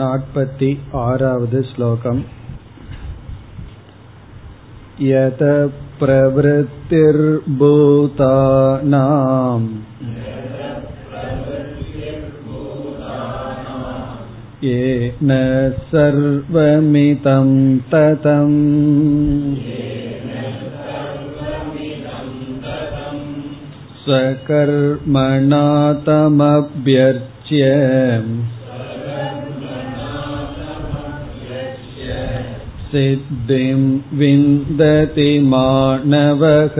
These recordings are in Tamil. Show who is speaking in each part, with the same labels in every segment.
Speaker 1: नाट्पति आरावद् श्लोकम् यत प्रवृत्तिर्भूतानाम् येन सर्वमिदं ततम् स्वकर्मणा तमभ्यर्च्य सिद्धिं विन्दति मानवः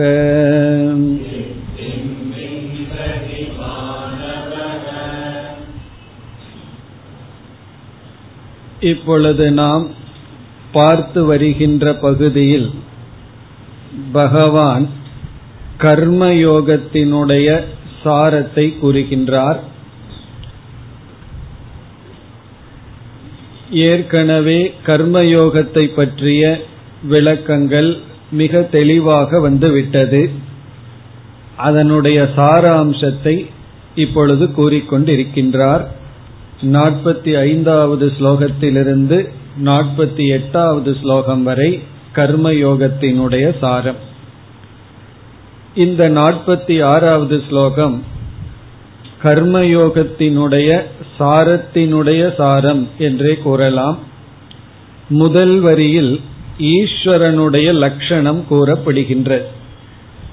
Speaker 1: இப்பொழுது நாம் பார்த்து வருகின்ற பகுதியில் பகவான் கர்மயோகத்தினுடைய சாரத்தை கூறுகின்றார் ஏற்கனவே கர்மயோகத்தை பற்றிய விளக்கங்கள் மிக தெளிவாக வந்துவிட்டது. அதனுடைய சாராம்சத்தை இப்பொழுது கூறிக்கொண்டிருக்கின்றார். நாற்பத்தி ஐந்தாவது ஸ்லோகத்திலிருந்து நாற்பத்தி எட்டாவது ஸ்லோகம் வரை கர்மயோகத்தினுடைய சாரம். இந்த நாற்பத்தி ஆறாவது ஸ்லோகம் கர்மயோகத்தினுடைய சாரத்தினுடைய சாரம் என்றே கூறலாம். முதல் வரியில் ஈஸ்வரனுடைய லட்சணம் கூறப்படுகின்றது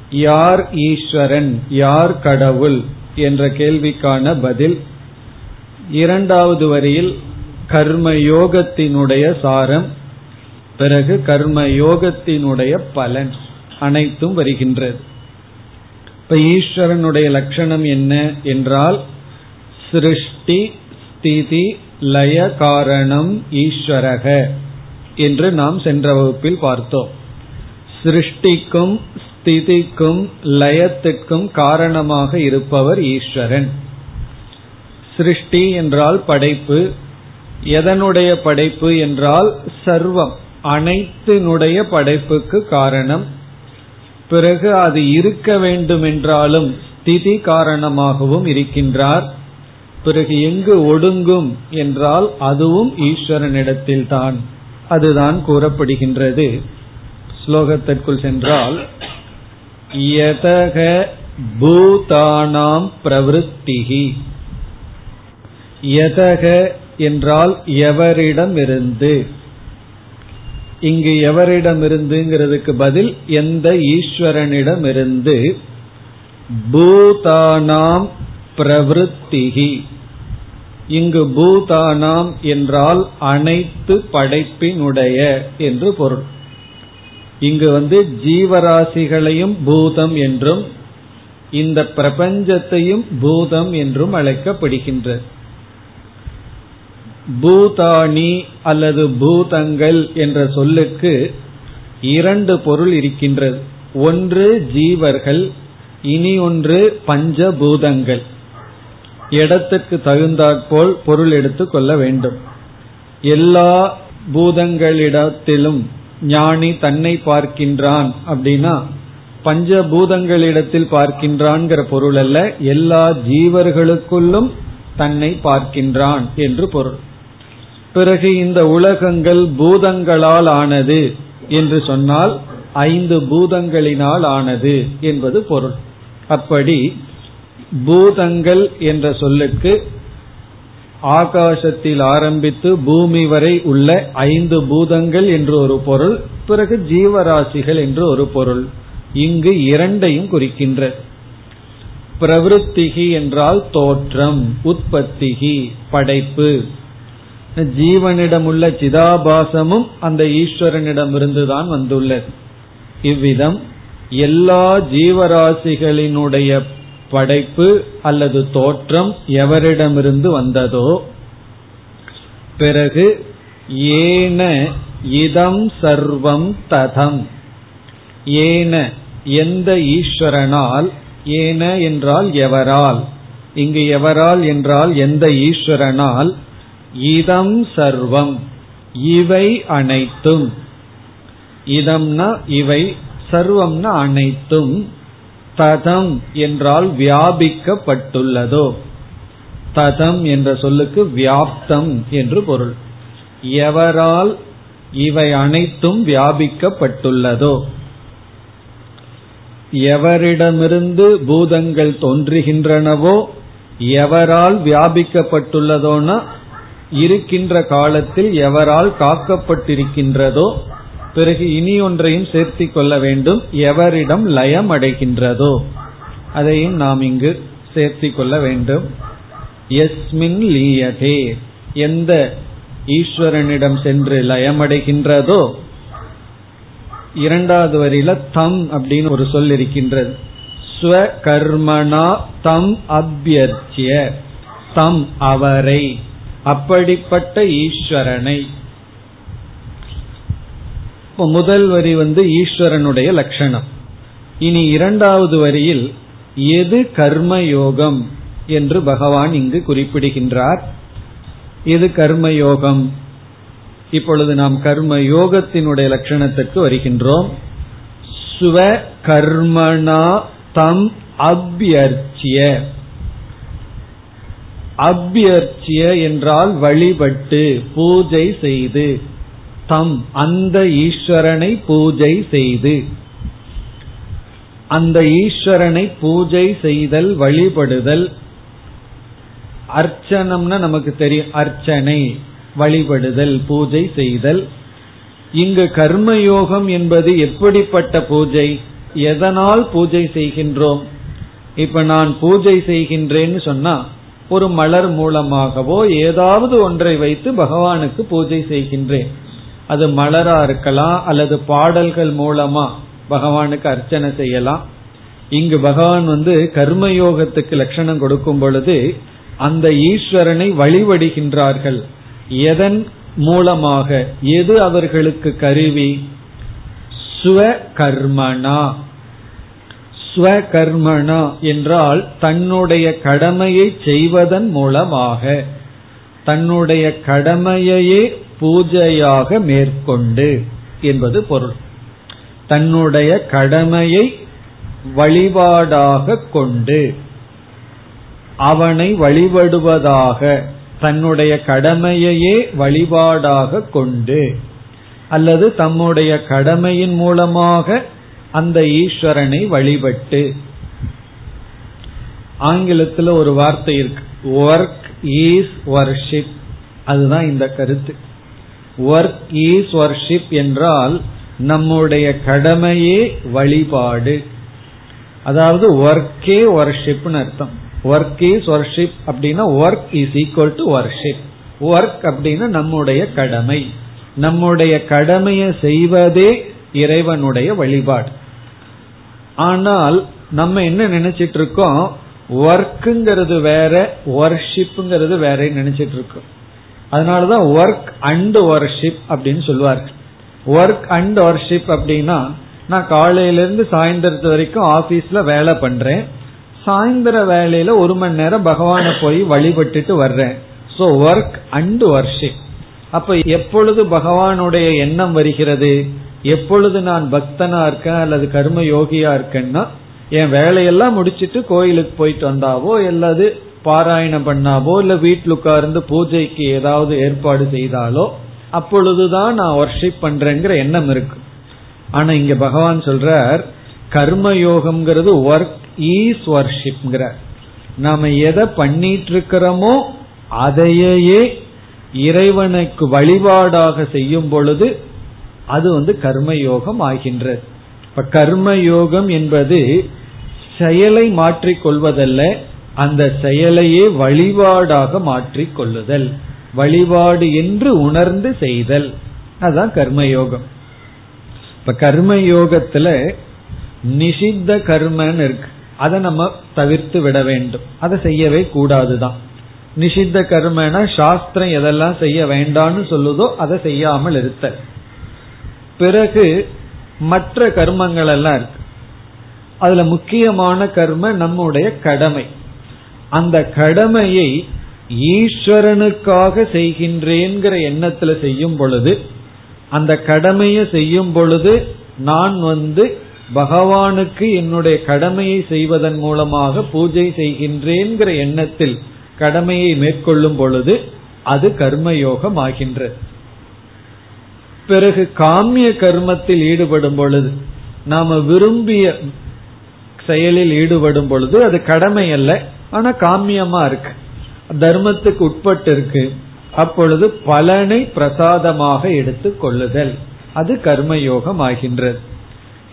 Speaker 1: யார் ஈஸ்வரன் யார் கடவுள் என்ற கேள்விக்கான பதில். இரண்டாவது வரியில் கர்மயோகத்தினுடைய சாரம். பிறகு கர்மயோகத்தினுடைய பலன் அனைத்தும் வருகின்றது. இப்ப ஈஸ்வரனுடைய லட்சணம் என்ன என்றால் சிருஷ்டி ஸ்திதி லய காரணம் ஈஸ்வரக என்று நாம் சென்ற வகுப்பில் பார்த்தோம். சிருஷ்டிக்கும் ஸ்திதிக்கும் லயத்திற்கும் காரணமாக இருப்பவர் ஈஸ்வரன். சிருஷ்டி என்றால் படைப்பு எதனுடைய படைப்பு என்றால் சர்வம் அனைத்தினுடைய படைப்புக்கு காரணம். பிறகு அது இருக்க வேண்டும் என்றாலும் ஸ்திதி காரணமாகவும் இருக்கின்றார். பிறகு எங்கு ஒடுங்கும் என்றால் அதுவும் ஈஸ்வரனிடத்தில் தான் அதுதான் கூறப்படுகின்றது. ஸ்லோகத்திற்குள் சென்றால் யதக பூதானாம் பிரவருத்திகி யதக என்றால் எவரிடமிருந்து? இங்கு எவரிடமிருந்துங்கிறதுக்கு பதில் எந்த ஈஸ்வரனிடமிருந்து? பூதானாம் பிரவருத்திகி இங்கு பூதானாம் என்றால் அனைத்து படைப்பினுடைய என்று பொருள். இங்கு வந்து ஜீவராசிகளையும் பூதம் என்றும் இந்த பிரபஞ்சத்தையும் பூதம் என்றும் அழைக்கப்படுகின்றது பூதானி அல்லது பூதங்கள் என்ற சொல்லுக்கு இரண்டு பொருள் இருக்கின்றது. ஒன்று ஜீவர்கள் இனி ஒன்று பஞ்சபூதங்கள். இடத்துக்கு தகுந்தாற்போல் பொருள் எடுத்துக் கொள்ள வேண்டும். எல்லா பூதங்களிடத்திலும் ஞானி தன்னை பார்க்கின்றான் அப்படின்னா பஞ்சபூதங்களிடத்தில் பார்க்கின்றான்கிற பொருள் அல்ல எல்லா ஜீவர்களுக்குள்ளும் தன்னை பார்க்கின்றான் என்று பொருள். பிறகு இந்த உலகங்கள் பூதங்களால் ஆனது என்று சொன்னால் ஐந்து பூதங்களினால் ஆனது என்பது பொருள். அப்படி பூதங்கள் என்ற சொல்லுக்கு ஆகாசத்தில் ஆரம்பித்து பூமி வரை உள்ள ஐந்து பூதங்கள் என்று ஒரு பொருள் பிறகு ஜீவராசிகள் என்று ஒரு பொருள். இங்கு இரண்டையும் குறிக்கின்ற. பிரவருத்திகி என்றால் தோற்றம் உற்பத்திகி படைப்பு. ஜீவனிடம் உள்ள சிதாபாசமும் அந்த ஈஸ்வரனிடமிருந்துதான் வந்துள்ளது. இவ்விதம் எல்லா ஜீவராசிகளினுடைய படைப்பு அல்லது தோற்றம் எவரிடமிருந்து வந்ததோ பிறகு ஏன இதம் சர்வம் ததம். ஏன எந்த ஈஸ்வரனால் ஏன என்றால் எவரால் இங்கு எவரால் என்றால் எந்த ஈஸ்வரனால் இதம் சர்வம் இவை அனைத்தும். இதம்னா இவை சர்வம்னா அனைத்தும். ததம் என்றால் வியாபிக்கப்பட்டுள்ளதோ. ததம் என்ற சொல்லுக்கு வியாப்தம் என்று பொருள். எவரால் இவை அனைத்தும் வியாபிக்கப்பட்டுள்ளதோ. எவரிடமிருந்து பூதங்கள் தோன்றுகின்றனவோ எவரால் வியாபிக்கப்பட்டுள்ளதோனா இருக்கின்ற காலத்தில் எவரால் காக்கப்பட்டிருக்கின்றதோ பிறகு இனி ஒன்றையும் சேர்த்தி கொள்ள வேண்டும். எவரிடம் லயம் அடைகின்றதோ அதையும் நாம் இங்கு சேர்த்தி கொள்ள வேண்டும். எஸ்மின் லீயதே எந்த ஈஸ்வரனிடம் சென்று லயமடைகின்றதோ இரண்டாவது வரியில தம் அப்படின்னு ஒரு சொல் இருக்கின்றது. ஸ்வ கர்மனா தம் அபியர்ச்சிய தம் அவரை அப்படிப்பட்ட ஈஸ்வரனை. முதல் வரி வந்து ஈஸ்வரனுடைய லட்சணம். இனி இரண்டாவது வரியில் எது கர்மயோகம் என்று பகவான் இங்கு குறிப்பிடுகின்றார். எது கர்மயோகம்? இப்பொழுது நாம் கர்ம யோகத்தினுடைய லட்சணத்துக்கு வருகின்றோம். ஸ்வ கர்மணா தம் அபியர்ச்சிய. அபியர்ச்சிய என்றால் வழிபட்டு பூஜை செய்து. தம் அந்த ஈஸ்வரனை பூஜை செய்து. அந்த ஈஸ்வரனை பூஜை செய்தல் வழிபடுதல் அர்ச்சனம்னா நமக்கு தெரியும் அர்ச்சனை வழிபடுதல் பூஜை செய்தல். இங்கு கர்மயோகம் என்பது எப்படிப்பட்ட பூஜை? எதனால் பூஜை செய்கின்றோம்? இப்ப நான் பூஜை செய்கின்றேன்னு சொன்னா ஒரு மலர் மூலமாகவோ ஏதாவது ஒன்றை வைத்து பகவானுக்கு பூஜை செய்கின்றேன். அது மலரா இருக்கலாம் அல்லது பாடல்கள் மூலமா பகவானுக்கு அர்ச்சனை செய்யலாம். இங்கு பகவான் வந்து கர்மயோகத்துக்கு லட்சணம் கொடுக்கும் பொழுது அந்த ஈஸ்வரனை வழிபடுகின்றார்கள். எதன் மூலமாக? எது அவர்களுக்கு கருவி? ஸ்வ கர்மனா என்றால் தன்னுடைய கடமையை செய்வதன் மூலமாக. தன்னுடைய கடமையையே பூஜையாக மேற்கொண்டு என்பது பொருள். தன்னுடைய கடமையை வழிபாடாக கொண்டு அவனை வழிபடுவதாக தன்னுடைய கடமையையே வழிபாடாக கொண்டு அல்லது தம்முடைய கடமையின் மூலமாக அந்த ஈஸ்வரனை வழிபட்டு. ஆங்கிலத்தில் ஒரு வார்த்தை இருக்கு. ஒர்க் ஈஸ் வர்ஷிப் அதுதான் இந்த கருத்து. ஒர்க் ஈஸ் வர்ஷிப் என்றால் நம்முடைய கடமையே வழிபாடு. அதாவது ஒர்க்கே வர்ஷிப்னு அர்த்தம். ஒர்க் இஸ் ஒர்ஷிப் அப்படின்னா work is equal to worship work அப்படின்னா நம்முடைய கடமை. நம்முடைய கடமையை செய்வதே இறைவனுடைய வழிபாடு. ஆனால் நம்ம என்ன நினைச்சிட்டு இருக்கோம்? ஒர்க்குங்கிறது வேற ஒர்ஷிப்ங்கிறது வேற நினைச்சிட்டு இருக்கோம். அதனாலதான் ஒர்க் அண்ட் ஒர்ஷிப் அப்படின்னு சொல்லுவார்கள் ஒர்க் அண்ட் ஒர்ஷிப் அப்படின்னா நான் காலையிலிருந்து சாயந்தரத்து வரைக்கும் ஆபீஸ்ல வேலை பண்றேன். சாயந்தர வேலையில ஒரு மணி நேரம் பகவானை போய் வழிபட்டுட்டு வர்றேன். சோ ஒர்க் அண்ட் ஒர்ஷிப் அப்ப எப்பொழுது பகவானுடைய எண்ணம் வருகிறது? எப்பொழுது நான் பக்தனா இருக்கேன் அல்லது கர்ம யோகியா இருக்கேன்னா என் வேலையெல்லாம் முடிச்சிட்டு கோயிலுக்கு போயிட்டு வந்தாவோ அல்லது பாராயணம் பண்ணாவோ இல்ல வீட்டில் உட்கார்ந்து பூஜைக்கு ஏதாவது ஏற்பாடு செய்தாலோ அப்பொழுதுதான் நான் ஒர்ஷிப் பண்றேங்கிற எண்ணம் இருக்கு. ஆனா இங்க பகவான் சொல்றார் கர்மயோகம்ங்கிறது ஒர்க் ஈஸ் வர்ஷிப்ங்கிறார் நாம எதை பண்ணிட்டு இருக்கிறோமோ அதையே இறைவனுக்கு வழிபாடாக செய்யும் பொழுது அது வந்து கர்மயோகம் ஆகின்றது. இப்ப கர்மயோகம் என்பது செயலை மாற்றிக்கொள்வதல்ல அந்த செயலையே வழிபாடாக மாற்றிக் கொள்ளுதல். வழிபாடு என்று உணர்ந்து செய்தல். அதுதான் கர்மயோகம். இப்ப கர்மயோகத்துல நிஷித்த கர்மன்னு இருக்கு. அதை நம்ம தவிர்த்து விட வேண்டும். அதை செய்யவே கூடாதுதான். நிஷித்த கர்மனா சாஸ்திரம் எதெல்லாம் செய்ய வேண்டாம்னு சொல்லுதோ அதை செய்யாமல் இருத்தல். பிறகு மற்ற கர்மங்கள் எல்லாம் இருக்கு. அதுல முக்கியமான கர்ம நம்முடைய கடமை. அந்த கடமையை ஈஸ்வரனுக்காக செய்கின்றேங்கிற எண்ணத்துல செய்யும் பொழுது அந்த கடமையை செய்யும் பொழுது நான் வந்து பகவானுக்கு என்னுடைய கடமையை செய்வதன் மூலமாக பூஜை செய்கின்றேங்கிற எண்ணத்தில் கடமையை மேற்கொள்ளும் பொழுது அது கர்மயோகம் ஆகின்றது பிறகு காமிய கர்மத்தில் ஈடுபடும் பொழுது நாம விரும்பிய செயலில் ஈடுபடும் பொழுது அது கடமை அல்ல. ஆனா காமியமா இருக்கு. தர்மத்துக்கு உட்பட்டு இருக்கு அப்பொழுது பலனை பிரசாதமாக எடுத்து கொள்ளுதல். அது கர்மயோகம் ஆகின்றது.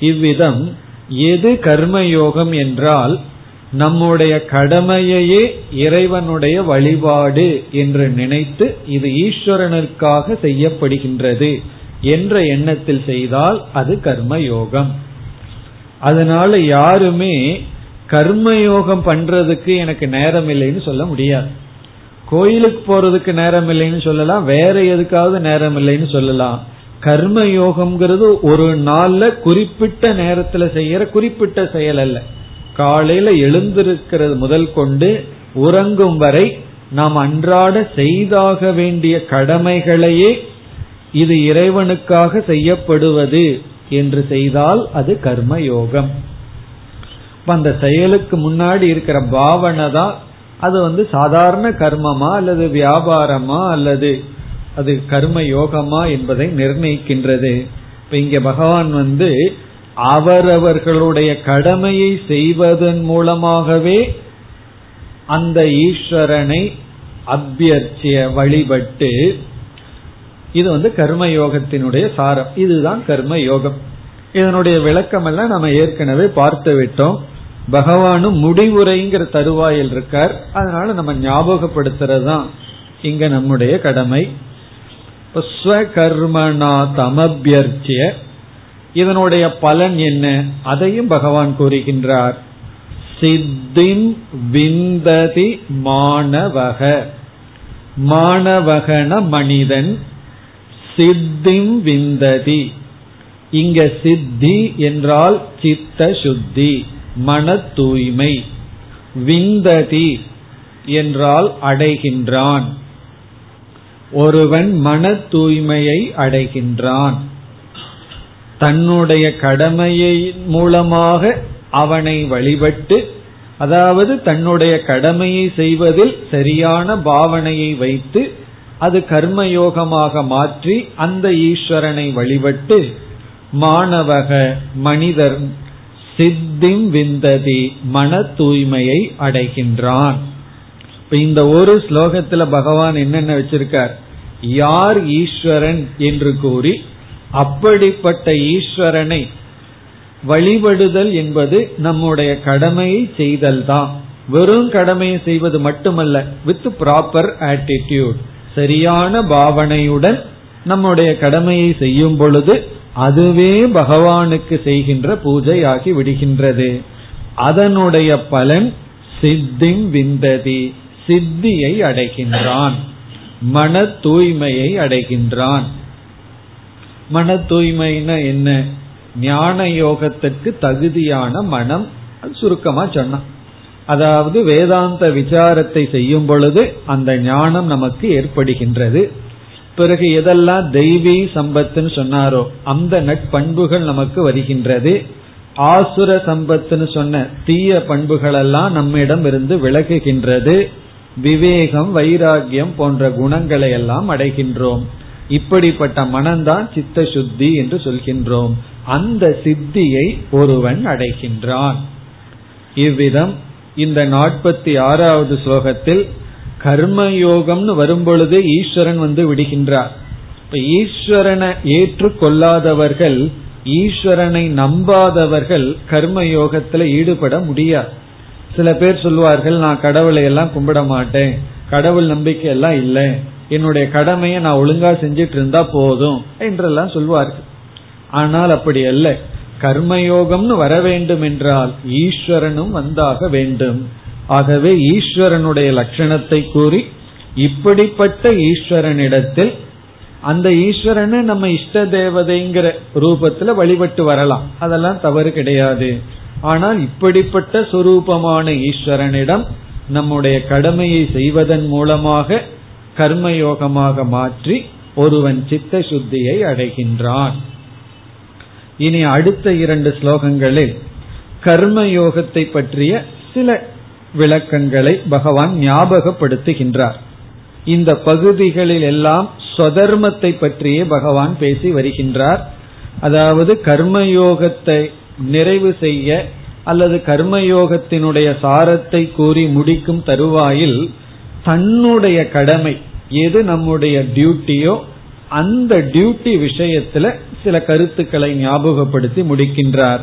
Speaker 1: இவ்விதம் எது கர்மயோகம் என்றால் நம்முடைய கடமையையே இறைவனுடைய வழிபாடு என்று நினைத்து இது ஈஸ்வரனுக்காக செய்யப்படுகின்றது என்ற எண்ணத்தில் செய்தால் அது கர்மயோகம். அதனால யாருமே கர்மயோகம் பண்றதுக்கு எனக்கு நேரம் இல்லைன்னு சொல்ல முடியாது. கோயிலுக்கு போறதுக்கு நேரம் இல்லைன்னு சொல்லலாம் வேற எதுக்காவது நேரம் இல்லைன்னு சொல்லலாம். கர்ம யோகம்ங்கிறது ஒரு நாள்ல குறிப்பிட்ட நேரத்துல செய்யற குறிப்பிட்ட செயல் அல்ல. காலையில எழுந்திருக்கிறது முதல் கொண்டு உறங்கும் வரை நாம் அன்றாட செய்தாக வேண்டிய கடமைகளையே இது இறைவனுக்காக செய்யப்படுவது என்று செய்தால் அது கர்ம யோகம் அந்த செயலுக்கு முன்னாடி இருக்கிற பாவனை தான் அது வந்து சாதாரண கர்மமா அல்லது வியாபாரமா அல்லது அது கர்ம யோகமா என்பதை நிர்ணயிக்கின்றது. இப்ப இங்க பகவான் வந்து அவரவர்களுடைய கடமையை செய்வதன் மூலமாகவே அந்த ஈஸ்வரனை அபியர்ச்சிய வழிபட்டு இது வந்து கர்ம யோகத்தினுடைய சாரம். இதுதான் கர்ம யோகம். இதனுடைய விளக்கம் எல்லாம் நம்ம ஏற்கனவே பார்த்து விட்டோம். பகவானும் முடிவுரைங்கிற தருவாயில் இருக்கார். அதனால நம்ம ஞாபகப்படுத்துறது தான் இங்க நம்முடைய கடமை. ஸ்வகர்மனா தமபியர்ச்சிய இதனுடைய பலன் என்ன? அதையும் பகவான் கூறுகின்றார். சித்திம் விந்ததி மாணவக. மாணவகன மனிதன் சித்திம் விந்ததி. இங்க சித்தி என்றால் சித்த சுத்தி. மன தூய்மை விந்ததி என்றால் அடைகின்றான். ஒருவன் மன தூய்மையை அடைகின்றான். தன்னுடைய கடமையை மூலமாக அவனை வழிபட்டு அதாவது தன்னுடைய கடமையை செய்வதில் சரியான பாவனையை வைத்து அது கர்மயோகமாக மாற்றி அந்த ஈஸ்வரனை வழிபட்டு மாணவக மனிதர் சித்திம் விந்ததி மன தூய்மையை அடைகின்றான். இந்த ஒரு ஸ்லோகத்துல பகவான் என்னென்ன வச்சிருக்கார்? யார் ஈஸ்வரன் என்று கூறி அப்படிப்பட்ட ஈஸ்வரனை வழிபடுதல் என்பது நம்முடைய கடமையை செய்தல் தான். வெறும் கடமையை செய்வது மட்டுமல்ல வித் ப்ராப்பர் ஆட்டிடியூட் சரியான பாவனையுடன் நம்முடைய கடமையை செய்யும் பொழுது அதுவே பகவானுக்கு செய்கின்ற பூஜை ஆகி விடுகின்றது. அதனுடைய பலன் சித்திம் விந்ததி சித்தியை அடைகின்றான். மன தூய்மையை அடைகின்றான். மன தூய்மைனா என்ன? ஞான யோகத்திற்கு தகுதியான மனம். சுருக்கமா சொன்னான் அதாவது வேதாந்த விசாரத்தை செய்யும் பொழுது அந்த ஞானம் நமக்கு ஏற்படுகின்றது. பிறகு எதெல்லாம் தெய்வீ சம்பத்துன்னு சொன்னாரோ அந்த நட்பண்புகள் நமக்கு வருகின்றது. ஆசுர சம்பத்துன்னு சொன்ன தீய பண்புகள் எல்லாம் நம்மிடம் இருந்து விலகுகின்றது. விவேகம் வைராகியம் போன்ற குணங்களை எல்லாம் அடைகின்றோம். இப்படிப்பட்ட மனம்தான் சித்த சுத்தி என்று சொல்கின்றோம். அந்த சித்தியை ஒருவன் அடைகின்றான். இவ்விதம் இந்த நாற்பத்தி ஆறாவது ஸ்லோகத்தில் கர்மயோகம்னு வரும்பொழுது ஈஸ்வரன் வந்து விடுகின்றார். இப்ப ஈஸ்வரனை ஏற்றுக்கொள்ளாதவர்கள் ஈஸ்வரனை நம்பாதவர்கள் கர்ம யோகத்துல ஈடுபட முடியாது. சில பேர் சொல்வார்கள் நான் கடவுளை எல்லாம் கும்பிட மாட்டேன் கடவுள் நம்பிக்கை எல்லாம் இல்லை என்னுடைய கடமையை நான் ஒழுங்கா செஞ்சிட்டு இருந்தா போதும் என்றெல்லாம் சொல்வார்கள். ஆனால் அப்படி அல்ல. கர்மயோகம்னு வர வேண்டும் என்றால் ஈஸ்வரனும் வந்தாக வேண்டும். ஆகவே ஈஸ்வரனுடைய லட்சணத்தை கூறி இப்படிப்பட்ட ஈஸ்வரனிடத்தில் அந்த ஈஸ்வரனை நம்ம இஷ்ட தேவதைங்கிற ரூபத்துல வழிபட்டு வரலாம். அதெல்லாம் தவறு கிடையாது. ஆனால் இப்படிப்பட்ட சுரூபமான ஈஸ்வரனிடம் நம்முடைய கடமையை செய்வதன் மூலமாக கர்மயோகமாக மாற்றி ஒருவன் சித்த சுத்தியை அடைகின்றான். இனி அடுத்த இரண்டு ஸ்லோகங்களில் கர்மயோகத்தை பற்றிய சில விளக்கங்களை பகவான் ஞாபகப்படுத்துகின்றார். இந்த பகுதிகளில் எல்லாம் ஸ்வதர்மத்தை பற்றியே பகவான் பேசி வருகின்றார். அதாவது கர்மயோகத்தை நிறைவு செய்ய அல்லது கர்மயோகத்தினுடைய சாரத்தை கூறி முடிக்கும் தருவாயில் தன்னுடைய கடமை எது நம்முடைய டியூட்டியோ அந்த டியூட்டி விஷயத்துல சில கருத்துக்களை ஞாபகப்படுத்தி முடிக்கின்றார்.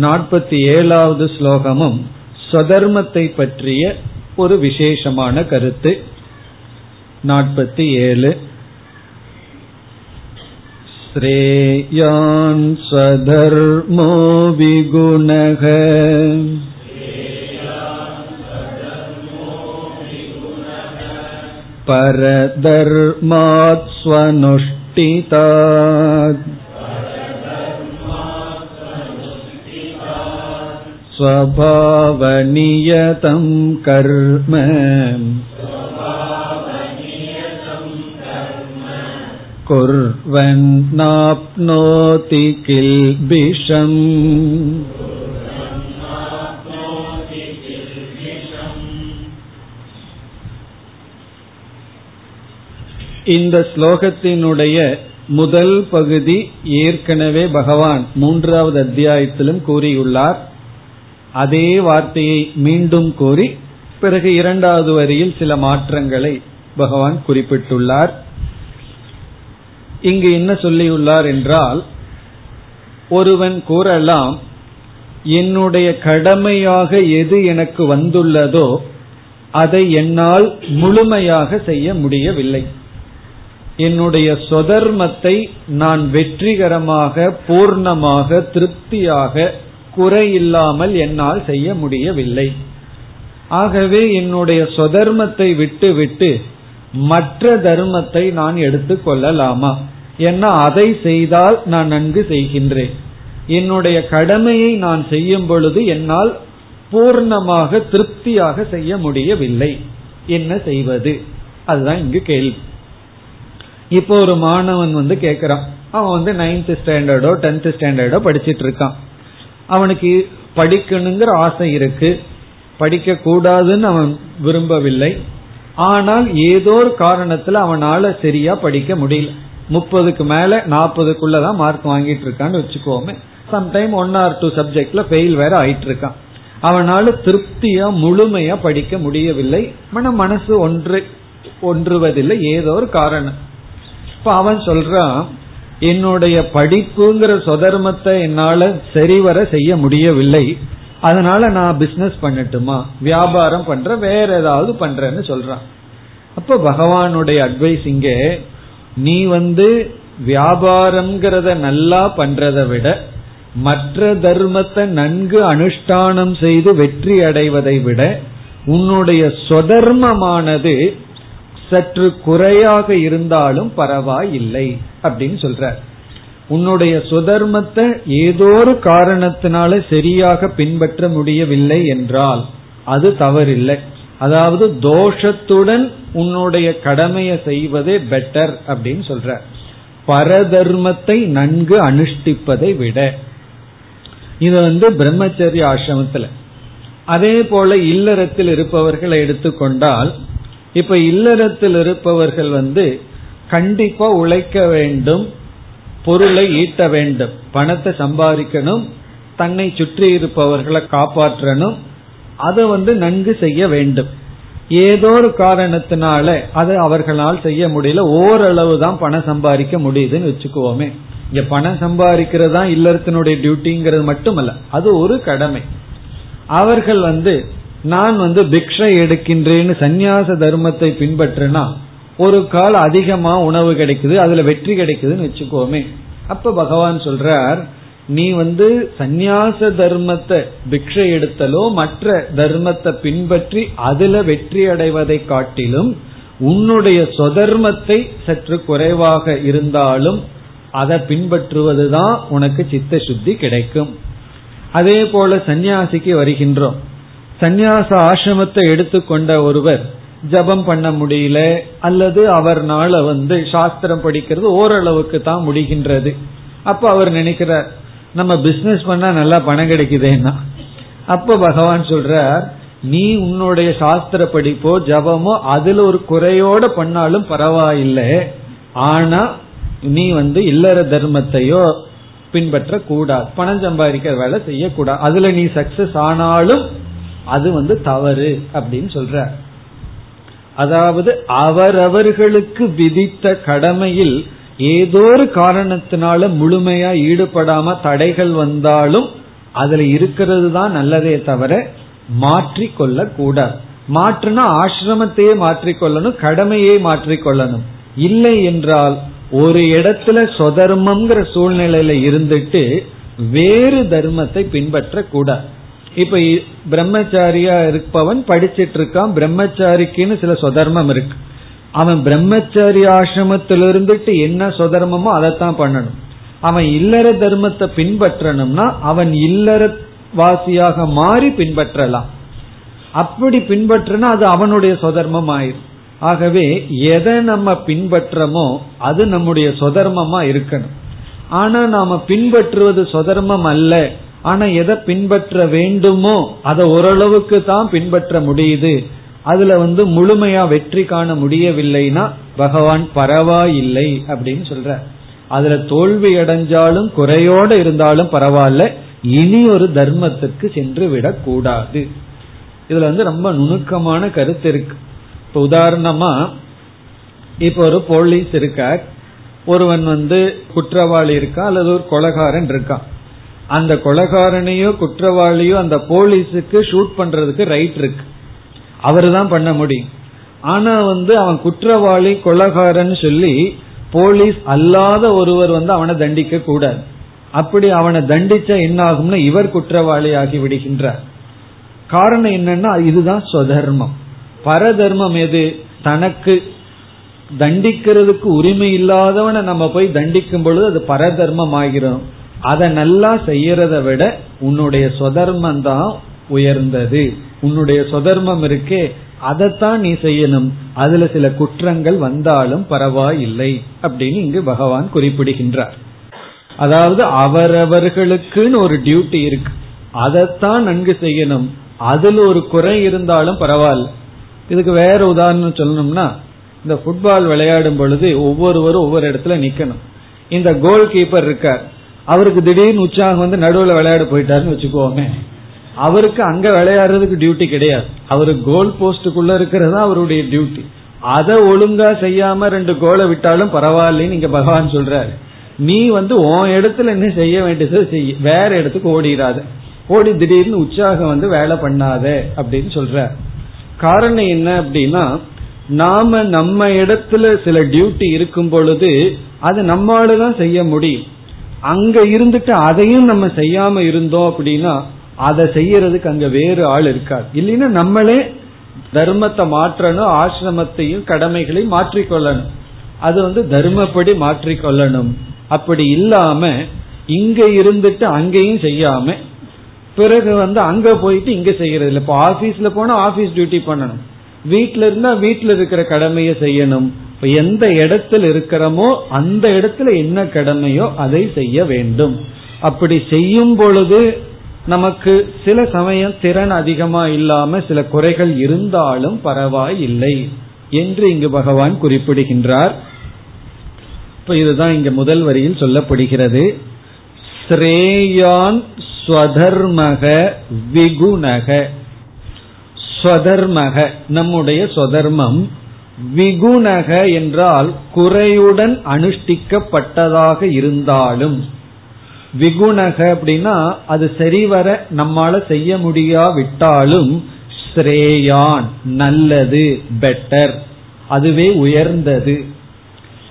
Speaker 1: நாற்பத்தி ஏழாவது ஸ்லோகமும் ஸ்வதர்மத்தை பற்றிய ஒரு விசேஷமான கருத்து நாற்பத்தி ஏழு श्रेयान् स्वधर्मो विगुणः परधर्मात् स्वनुष्ठितात् स्वभावनियतं कर्म कुर्वन्नाप्नोति किल्बिषम् இந்த ஸ்லோகத்தினுடைய முதல் பகுதி ஏற்கனவே பகவான் மூன்றாவது அத்தியாயத்திலும் கூறியுள்ளார் அதே வார்த்தையை மீண்டும் கூறி பிறகு இரண்டாவது வரியில் சில மாற்றங்களை பகவான் குறிப்பிட்டுள்ளார். இங்கு என்ன சொல்லியுள்ளார் என்றால் ஒருவன் கூறலாம் என்னுடைய கடமையாக எது எனக்கு வந்துள்ளதோ அதை என்னால் முழுமையாக செய்ய முடியவில்லை. என்னுடைய சொதர்மத்தை நான் வெற்றிகரமாக பூர்ணமாக திருப்தியாக குறையில்லாமல் என்னால் செய்ய முடியவில்லை. ஆகவே என்னுடைய சொதர்மத்தை விட்டு விட்டு மற்ற தர்மத்தை நான் எடுத்துக் கொள்ளலாமா? ஏன்னா அதை செய்தால் நான் நன்கு செய்கின்றேன். என்னுடைய கடமையை நான் செய்யும் பொழுது என்னால் பூர்ணமாக திருப்தியாக செய்ய முடியவில்லை. என்ன செய்வது? அதுதான் இங்கு கேள்வி. இப்போ ஒரு மாணவன் வந்து கேக்குறான். அவன் வந்து நைன்த் ஸ்டாண்டர்டோ டென்த் ஸ்டாண்டர்டோ படிச்சிட்டு இருக்கான். அவனுக்கு படிக்கணுங்கிற ஆசை இருக்கு. படிக்க கூடாதுன்னு அவன் விரும்பவில்லை. ஆனால் ஏதோ ஒரு காரணத்துல அவனால சரியா படிக்க முடியல. முப்பதுக்கு மேல நாற்பதுக்குள்ளதான் மார்க் வாங்கிட்டு இருக்கான்னு வச்சுக்கோமே. சம்டைம் ஒன் ஆர் டூ சப்ஜெக்ட்ல ஃபெயில் வேற ஆயிட்டு இருக்கான் அவனால திருப்தியா முழுமையா படிக்க முடியவில்லை. மன மனசு ஒன்று ஒன்றுவதில்லை. ஏதோ ஒரு காரணம். இப்ப அவன் சொல்றான் என்னுடைய படிப்புங்கிற சொதர்மத்தை என்னால சரிவர செய்ய முடியவில்லை. அதனால நான் பிசினஸ் பண்ணட்டுமா? வியாபாரம் பண்ற வேற ஏதாவது பண்றேன்னு சொல்றான். அப்ப பகவானுடைய அட்வைஸ் இங்க நீ வந்து வியாபாரம்ங்கிறத நல்லா பண்றதை விட மற்ற தர்மத்தை நன்கு அனுஷ்டானம் செய்து வெற்றி அடைவதை விட உன்னுடைய சொதர்மமானது சற்று குறையாக இருந்தாலும் பரவாயில்லை அப்படின்னு சொல்ற. உன்னுடைய சுதர்மத்தை ஏதோ ஒரு காரணத்தினால சரியாக பின்பற்ற முடியவில்லை என்றால் அது தவறில்லை. அதாவது தோஷத்துடன் உன்னுடைய கடமையை செய்வதே பெட்டர் அப்படின்னு சொல்ற. பரதர்மத்தை நன்கு அனுஷ்டிப்பதை விட. இது வந்து பிரம்மச்சரிய ஆசிரமத்துல அதே போல இல்லறத்தில் இருப்பவர்களை எடுத்துக்கொண்டால் இப்ப இல்லறத்தில் இருப்பவர்கள் வந்து கண்டிப்பா உழைக்க வேண்டும் பொருளை ஈட்ட வேண்டும் பணத்தை சம்பாதிக்கணும் தன்னை சுற்றி இருப்பவர்களை காப்பாற்றணும் அதை வந்து நன்கு செய்ய வேண்டும். ஏதோ ஒரு காரணத்தினால அதை அவர்களால் செய்ய முடியல ஓரளவு தான் பணம் சம்பாதிக்க முடியுதுன்னு வச்சுக்குவோமே. இங்க பணம் சம்பாதிக்கிறது தான் இல்லறத்தினுடைய டியூட்டிங்கிறது மட்டுமல்ல அது ஒரு கடமை. அவர்கள் வந்து நான் வந்து பிக்ஷை எடுக்கின்றேன்னு சந்நியாச தர்மத்தை பின்பற்றினா ஒரு கால் அதிகமா உணவு கிடைக்குது அதுல வெற்றி கிடைக்குதுன்னு வச்சுக்கோமே. அப்ப பகவான் சொல்றார் நீ வந்து சந்நியாச தர்மத்தை பிக்ஷை எடுத்தலோ மற்ற தர்மத்தை பின்பற்றி அதுல வெற்றி அடைவதை காட்டிலும் உன்னுடைய சொதர்மத்தை சற்று குறைவாக இருந்தாலும் அதை பின்பற்றுவதுதான் உனக்கு சித்த சுத்தி கிடைக்கும். அதே போல சந்நியாசிக்கு வருகின்றோம். சந்நியாச ஆசிரமத்தை எடுத்துக்கொண்ட ஒருவர் ஜபம் பண்ண முடியல அல்லது அவர்னால வந்து சாஸ்திரம் படிக்கிறது ஓரளவுக்கு தான் முடிகின்றது. அப்ப அவர் நினைக்கிறார் நம்ம பிசினஸ் பண்ணா நல்லா பணம் கிடைக்குதேன்னா. அப்ப பகவான் சொல்றார் நீ உன்னுடைய சாஸ்திர படிப்போ ஜபமோ அதுல ஒரு குறையோட பண்ணாலும் பரவாயில்லை. ஆனா நீ வந்து இல்லற தர்மத்தையோ பின்பற்ற கூடாது பணம் சம்பாதிக்கிற வேலை செய்யக்கூடாது. அதுல நீ சக்சஸ் ஆனாலும் அது வந்து தவறு அப்படின்னு சொல்ற அதாவது அவரவர்களுக்கு விதித்த கடமையில் ஏதோ ஒரு காரணத்தினால முழுமையா ஈடுபடாம தடைகள் வந்தாலும் அதுல இருக்கிறது தான் நல்லதே தவிர மாற்றிக்கொள்ள கூடாது மாற்றுனா ஆசிரமத்தையே மாற்றிக்கொள்ளணும் கடமையே மாற்றிக்கொள்ளணும் இல்லை என்றால் ஒரு இடத்துல சொதர்மம்ங்கிற சூழ்நிலையில இருந்துட்டு வேறு தர்மத்தை பின்பற்ற கூடாது இப்ப பிரம்மச்சாரியா இருப்பவன் படிச்சிட்டு இருக்கான் பிரம்மச்சாரிக்குன்னு சில சொதர்மம் இருக்கு. அவன் பிரம்மச்சாரி ஆசிரமத்தில் இருந்துட்டு என்ன சொதர்மமோ அதைத்தான் பண்ணணும். அவன் இல்லற தர்மத்தை பின்பற்றணும்னா அவன் இல்லற வாசியாக மாறி பின்பற்றலாம். அப்படி பின்பற்றினா அது அவனுடைய சொதர்மம் ஆயிரும் ஆகவே எதை நம்ம பின்பற்றமோ அது நம்முடைய சொதர்மமா இருக்கணும். ஆனா நாம பின்பற்றுவது சொதர்மம் அல்ல. ஆனா எதை பின்பற்ற வேண்டுமோ அதை ஓரளவுக்கு தான் பின்பற்ற முடியுது. அதுல வந்து முழுமையா வெற்றி காண முடியவில்லைன்னா பகவான் பரவாயில்லை அப்படின்னு சொல்ற. அதுல தோல்வி அடைஞ்சாலும் குறையோட இருந்தாலும் பரவாயில்ல. இனி ஒரு தர்மத்துக்கு சென்று விடக்கூடாது இதுல வந்து ரொம்ப நுணுக்கமான கருத்து இருக்கு. இப்ப உதாரணமா இப்ப ஒரு போலீஸ் இருக்கார். ஒருவன் வந்து குற்றவாளி இருக்கா அல்லது ஒரு கொலகாரன் இருக்கான் அந்த கொலகாரனையோ குற்றவாளியோ அந்த போலீஸுக்கு ஷூட் பண்றதுக்கு ரைட் இருக்கு. அவரு தான் பண்ண முடியும். ஆனா வந்து அவன் குற்றவாளி கொலகாரன் சொல்லி போலீஸ் அல்லாத ஒருவர் வந்து அவனை தண்டிக்க கூடாது. அப்படி அவனை தண்டிச்ச என்ன ஆகும்னா இவர் குற்றவாளி ஆகி விடுகின்றார். காரணம் என்னன்னா இதுதான் சுதர்மம் பரதர்மம் எது? தனக்கு தண்டிக்கிறதுக்கு உரிமை இல்லாதவனை நம்ம போய் தண்டிக்கும் பொழுது அது பரதர்மம் ஆகிறோம் அதை நல்லா செய்யறத விட உன்னுடைய சொதர்மம் தான் உயர்ந்தது. உன்னுடைய சொதர்மம் இருக்கே அதைத்தான் நீ செய்யணும். அதுல சில குற்றங்கள் வந்தாலும் பரவாயில்லை அப்படின்னு இங்கு பகவான் குறிப்பிடுகின்றார். அதாவது அவரவர்களுக்குன்னு ஒரு டியூட்டி இருக்கு. அதைத்தான் நன்கு செய்யணும். அதுல ஒரு குறை இருந்தாலும் பரவாயில்ல. இதுக்கு வேற உதாரணம் சொல்லணும்னா இந்த ஃபுட்பால் விளையாடும் பொழுது ஒவ்வொருவரும் ஒவ்வொரு இடத்துல நிக்கணும். இந்த கோல் கீப்பர் இருக்கார். அவருக்கு திடீர்னு உற்சாகம் வந்து நடுவில் விளையாட போயிட்டாருன்னு வச்சுக்கோமே. அவருக்கு அங்க விளையாடுறதுக்கு டியூட்டி கிடையாது. அவரு கோல் போஸ்டுக்குள்ள இருக்கிறது அவருடைய டியூட்டி அதை ஒழுங்கா செய்யாம ரெண்டு கோலை விட்டாலும் பரவாயில்லன்னு இங்க பகவான் சொல்றாரு. நீ வந்து உன் இடத்துல என்ன செய்ய வேண்டியது செய்ய வேற இடத்துக்கு ஓடிடாத ஓடி திடீர்னு உற்சாகம் வந்து வேலை பண்ணாத அப்படின்னு சொல்ற காரணம் என்ன அப்படின்னா நாம நம்ம இடத்துல சில டியூட்டி இருக்கும் பொழுது அது நம்மளாலதான் செய்ய முடியும். அங்க இருந்துட்டு அதையும் நம்ம செய்யாம இருந்தோம் அப்படின்னா அதை செய்யறதுக்கு அங்க வேறு ஆள் இருக்காது இல்லைன்னா நம்மளே தர்மத்தை மாற்றணும் ஆசிரமத்தையும் கடமைகளையும் மாற்றிக்கொள்ளணும். அது வந்து தர்மப்படி மாற்றிக்கொள்ளணும். அப்படி இல்லாம இங்க இருந்துட்டு அங்கேயும் செய்யாம பிறகு வந்து அங்க போயிட்டு இங்க செய்யறது இல்லை. இப்போ ஆபீஸ்ல போனா ஆபீஸ் டியூட்டி பண்ணணும். வீட்டுல இருந்தா வீட்டுல இருக்கிற கடமையை செய்யணும். இப்ப எந்த இடத்துல இருக்கிறோமோ அந்த இடத்துல என்ன கடமையோ அதை செய்ய வேண்டும். அப்படி செய்யும் பொழுது நமக்கு சில சமயம் திறன் அதிகமா இல்லாம சில குறைகள் இருந்தாலும் பரவாயில்லை என்று இங்கு பகவான் குறிப்பிடுகின்றார். இப்ப இதுதான் இங்க முதல் வரியில் சொல்லப்படுகிறது. ஸ்ரேயான் ஸ்வதர்மக விகுணக. ஸ்வதர்மக நம்முடைய ஸ்வதர்மம். விகுணக என்றால் குறையுடன் அனுஷ்டிக்கப்பட்டதாக இருந்தாலும். விகுணக அப்படின்னா அது சரிவர நம்மால செய்ய முடியாவிட்டாலும் ஸ்ரேயான் நல்லது பெட்டர் அதுவே உயர்ந்தது.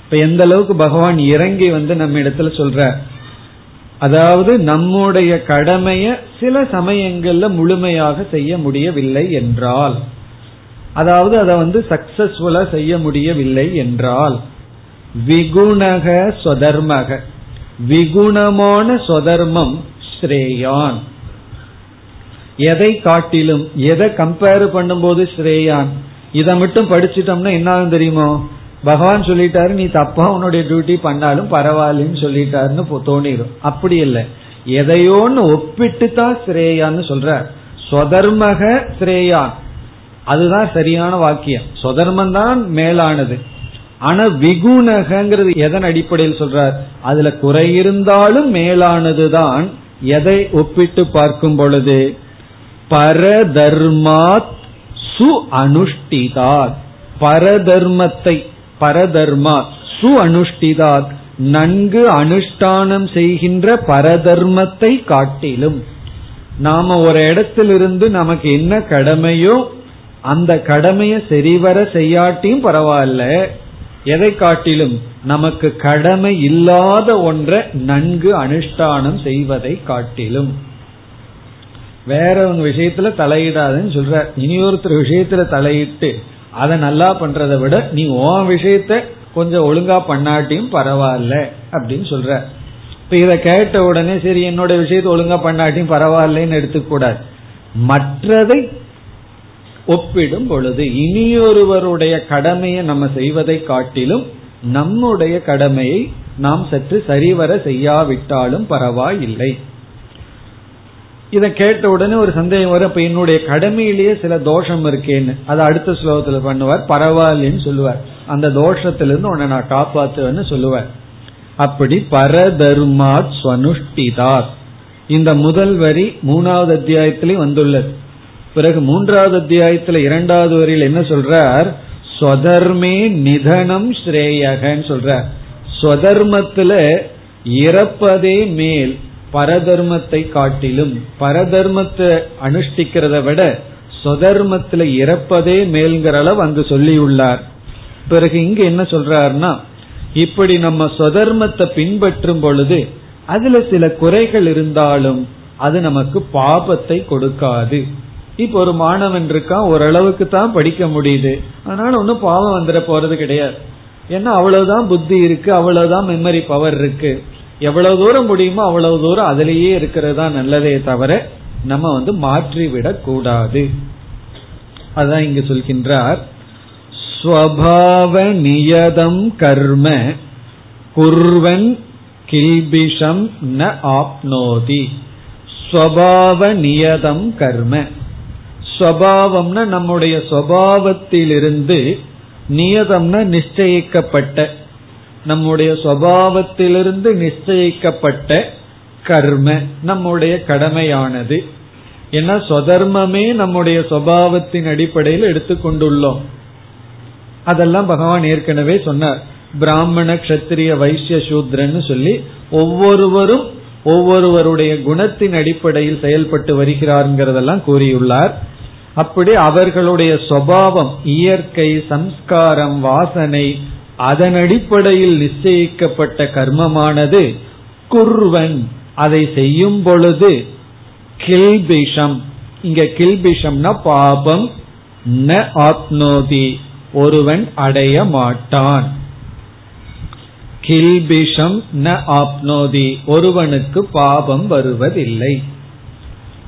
Speaker 1: இப்ப எந்த அளவுக்கு பகவான் இறங்கி வந்து நம்ம இடத்துல சொல்ற அதாவது நம்முடைய கடமைய சில சமயங்கள்ல முழுமையாக செய்ய முடியவில்லை என்றால். அதாவது அதை வந்து சக்சஸ்ஃபுல்லா செய்ய முடியவில்லை என்றால் விகுணக சொதர்மக விகுணமான சொதர்மம் ஸ்ரேயான். எதை காட்டிலும் எதை கம்பேர் பண்ணும்போது ஸ்ரேயான்? இதை மட்டும் படிச்சிட்டோம்னா என்ன ஆகும் தெரியுமோ? பகவான் சொல்லிட்டாரு நீ தப்பா உன்னுடைய டியூட்டி பண்ணாலும் பரவாயில்லன்னு சொல்லிட்டாருன்னு தோணிடும் அப்படி இல்லை. எதையோன்னு ஒப்பிட்டு தான் ஸ்ரேயான்னு சொல்ற சொதர்மக ஸ்ரேயான். அதுதான் சரியான வாக்கியம். சுதர்மம் தான் மேலானது. ஆனா விகுணகங்கிறது எதன் அடிப்படையில் சொல்றார்? அதுல குறை இருந்தாலும் மேலானதுதான் எதை ஒப்பிட்டு பார்க்கும் பொழுது? பரதர்மாத் சு அனுஷ்டிதாத் பரதர்மத்தை பரதர்மா சு அனுஷ்டிதாத் நன்கு அனுஷ்டானம் செய்கின்ற பரதர்மத்தை காட்டிலும். நாம ஒரு இடத்திலிருந்து நமக்கு என்ன கடமையோ அந்த கடமையை சரிவர செய்யாட்டியும் பரவாயில்ல. எதை காட்டிலும் நமக்கு கடமை இல்லாத ஒன்றை நன்கு அனுஷ்டானம் செய்வதை காட்டிலும். வேற ஒரு விஷயத்துல தலையிடாதுன்னு சொல்ற இனி ஒருத்தர் விஷயத்துல தலையிட்டு அதை நல்லா பண்றதை விட நீ உன் விஷயத்த கொஞ்சம் ஒழுங்கா பண்ணாட்டியும் பரவாயில்ல அப்படின்னு சொல்ற இப்ப இத கேட்ட உடனே சரி என்னோட விஷயத்த ஒழுங்கா பண்ணாட்டியும் பரவாயில்லன்னு எடுத்துக்கூடாது. மற்றதை ஒப்பிடும் பொழுது இனியொருவருடைய கடமையை நம்ம செய்வதை காட்டிலும் நம்முடைய கடமையை நாம் சற்று சரிவர செய்யாவிட்டாலும் பரவாயில்லை. இதை கேட்ட உடனே ஒரு சந்தேகம் வரும். இப்ப என்னுடைய கடமையிலேயே சில தோஷம் இருக்கேன்னு. அதை அடுத்த ஸ்லோகத்துல பண்ணுவார். பரவாயில்லன்னு சொல்லுவார். அந்த தோஷத்திலிருந்து உன்னை நான் காப்பாத்துவேன்னு சொல்லுவார். அப்படி பரதர்மாத் ஸ்வனுஷ்டிதாத். இந்த முதல் வரி மூணாவது அத்தியாயத்திலே வந்துள்ளது. பிறகு மூன்றாவது அத்தியாயத்துல இரண்டாவது வரியில் என்ன சொல்றார்? ஸ்வதர்மே நிதனம் ஸ்ரேயகன்னு சொல்றார். ஸ்வதர்மத்துல இறப்பதே மேல் பரதர்மத்தை காட்டிலும் பரதர்மத்தை அனுஷ்டிக்கிறத விட சொதர்மத்துல இறப்பதே மேல்ங்கிற அளவு அங்கு சொல்லியுள்ளார். பிறகு இங்க என்ன சொல்றாருன்னா இப்படி நம்ம சொதர்மத்தை பின்பற்றும் பொழுது அதுல சில குறைகள் இருந்தாலும் அது நமக்கு பாபத்தை கொடுக்காது. இப்ப ஒரு மாணவன் இருக்கான் ஓரளவுக்கு தான் படிக்க முடியுது. அதனால ஒன்னும் பாவம் வந்துட போறது கிடையாது. ஏன்னா அவ்வளவுதான் புத்தி இருக்கு அவ்வளவுதான் மெமரி பவர் இருக்கு. எவ்வளவு தூரம் முடியுமோ அவ்வளவு தூரம் அதுலேயே இருக்கிறது தான் நல்லதே தவிர நம்ம வந்து மாற்றிவிடக் கூடாது. அதான் இங்கு சொல்கின்றார். ஸ்வபாவ நியதம் கர்ம குர்வன் கில்பிஷம் ந ஆப்னோதி. ஸ்வபாவ நியதம் கர்ம. ஸ்வபாவம்னா நம்முடைய சுவாவத்திலிருந்து நியதம்னா நிச்சயிக்கப்பட்ட. நம்முடைய சுவாவத்திலிருந்து நிச்சயிக்கப்பட்ட கர்ம நம்முடைய கடமையானது. ஏன்னா சொதர்மமே நம்முடைய சுவாவத்தின் அடிப்படையில் எடுத்துக்கொண்டுள்ளோம். அதெல்லாம் பகவான் ஏற்கனவே சொன்னார். பிராமண கஷத்திரிய வைசிய சூத்ரன்னு சொல்லி ஒவ்வொருவரும் ஒவ்வொருவருடைய குணத்தின் அடிப்படையில் செயல்பட்டு வருகிறார்ங்கிறதெல்லாம் கூறியுள்ளார். அப்படி அவர்களுடைய சுவாவம் இயற்கை சம்ஸ்காரம் வாசனை அதன் அடிப்படையில் நிச்சயிக்கப்பட்ட கர்மமானது குர்வன் அதை செய்யும் பொழுது கில்பிஷம். இங்க கில்பிஷம்னா பாபம் ந ஆத்னோதி ஒருவன் அடைய மாட்டான். கில்பிஷம் ந ஆப்னோதி ஒருவனுக்கு பாபம் வருவதில்லை.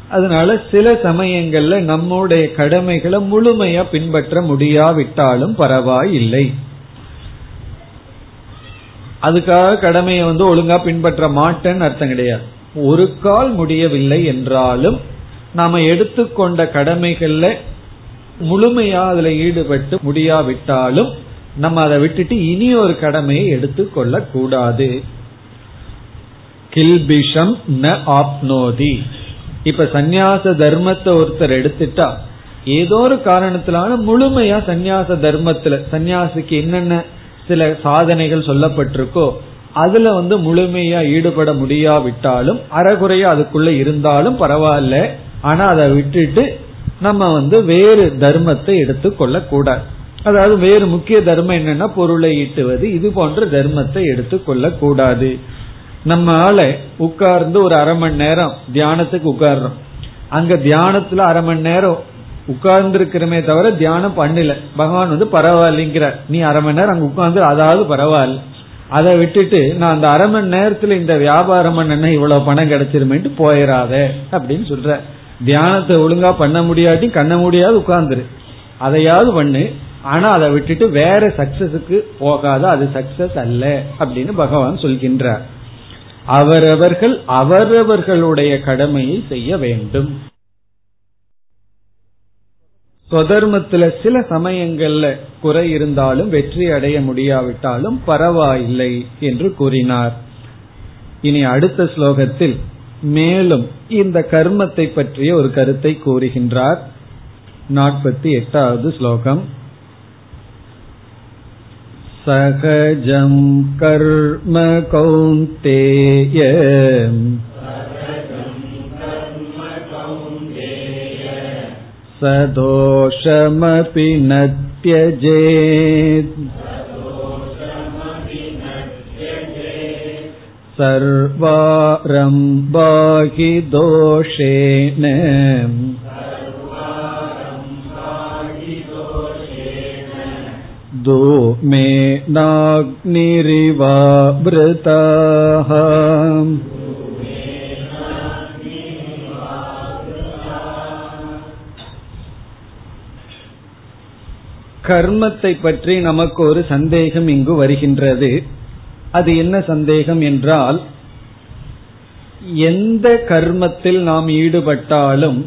Speaker 1: அதனால சில சமயங்கள்ல நம்முடைய கடமைகளை முழுமையா பின்பற்ற முடியாவிட்டாலும் பரவாயில்லை. அதுக்காக கடமையை வந்து ஒழுங்கா பின்பற்ற மாட்டேன்னு அர்த்தம் கிடையாது. ஒரு கால் முடியவில்லை என்றாலும் நாம எடுத்துக்கொண்ட கடமைகள்ல முழுமையா அதுல ஈடுபட்டு முடியாவிட்டாலும் நம்ம அதை விட்டுட்டு இனி ஒரு கடமையை எடுத்துக்கொள்ள கூடாது கில்பிஷம் ந ஆப்னோதி. இப்ப சந்நியாச தர்மத்தை ஒருத்தர் எடுத்துட்டா ஏதோ ஒரு காரணத்திலான முழுமையா சந்நியாச தர்மத்துல சந்நியாசிக்கு என்னென்ன சில சாதனைகள் சொல்லப்பட்டிருக்கோ அதுல வந்து முழுமையா ஈடுபட முடியாவிட்டாலும் அறகுறையா அதுக்குள்ள இருந்தாலும் பரவாயில்ல. ஆனா அதை விட்டுட்டு நம்ம வந்து வேறு தர்மத்தை எடுத்துக்கொள்ள கூடாது அதாவது வேறு முக்கிய தர்மம் என்னன்னா பொருளை ஈட்டுவது இது போன்ற தர்மத்தை எடுத்துக்கொள்ள கூடாது நம்ம ஆளை உட்கார்ந்து ஒரு அரை மணி நேரம் தியானத்துக்கு உட்கார்றோம். அங்க தியானத்துல அரை மணி நேரம் உட்கார்ந்து இருக்கிறமே தவிர தியானம் பண்ணல. பகவான் வந்து பரவாயில்லைங்கிற. நீ அரை மணி நேரம் அங்க உட்கார்ந்து அதாவது பரவாயில்ல. அதை விட்டுட்டு நான் அந்த அரை மணி நேரத்துல இந்த வியாபாரம் பண்ண இவ்வளவு பணம் கிடைச்சிருமேட்டு போயிடாத அப்படின்னு சொல்ற. தியானத்தை ஒழுங்கா பண்ண முடியாட்டி கண்ண முடியாது உட்கார்ந்துரு. அதையாவது பண்ணு. ஆனா அதை விட்டுட்டு வேற சக்சஸுக்கு போகாத. அது சக்சஸ் அல்ல அப்படின்னு பகவான் சொல்கின்றார். அவரவர்கள் அவரவர்களுடைய கடமையை செய்ய வேண்டும். சொதர்மத்துல சில சமயங்கள்ல குறை இருந்தாலும் வெற்றி அடைய முடியாவிட்டாலும் பரவாயில்லை என்று கூறினார். இனி அடுத்த ஸ்லோகத்தில் மேலும் இந்த கர்மத்தை பற்றிய ஒரு கருத்தை கூறுகின்றார். நாற்பத்தி எட்டாவது ஸ்லோகம். सहजं कर्म कौन्तेय सदोषमपि न त्यजेत् सर्वारम्भा हि दोषेण धूमेनाग्निरिवावृताः கர்மத்தை பற்றி நமக்கு ஒரு சந்தேகம் இங்கு வருகின்றது அது என்ன சந்தேகம் என்றால் எந்த கர்மத்தில் நாம் ஈடுபட்டாலும்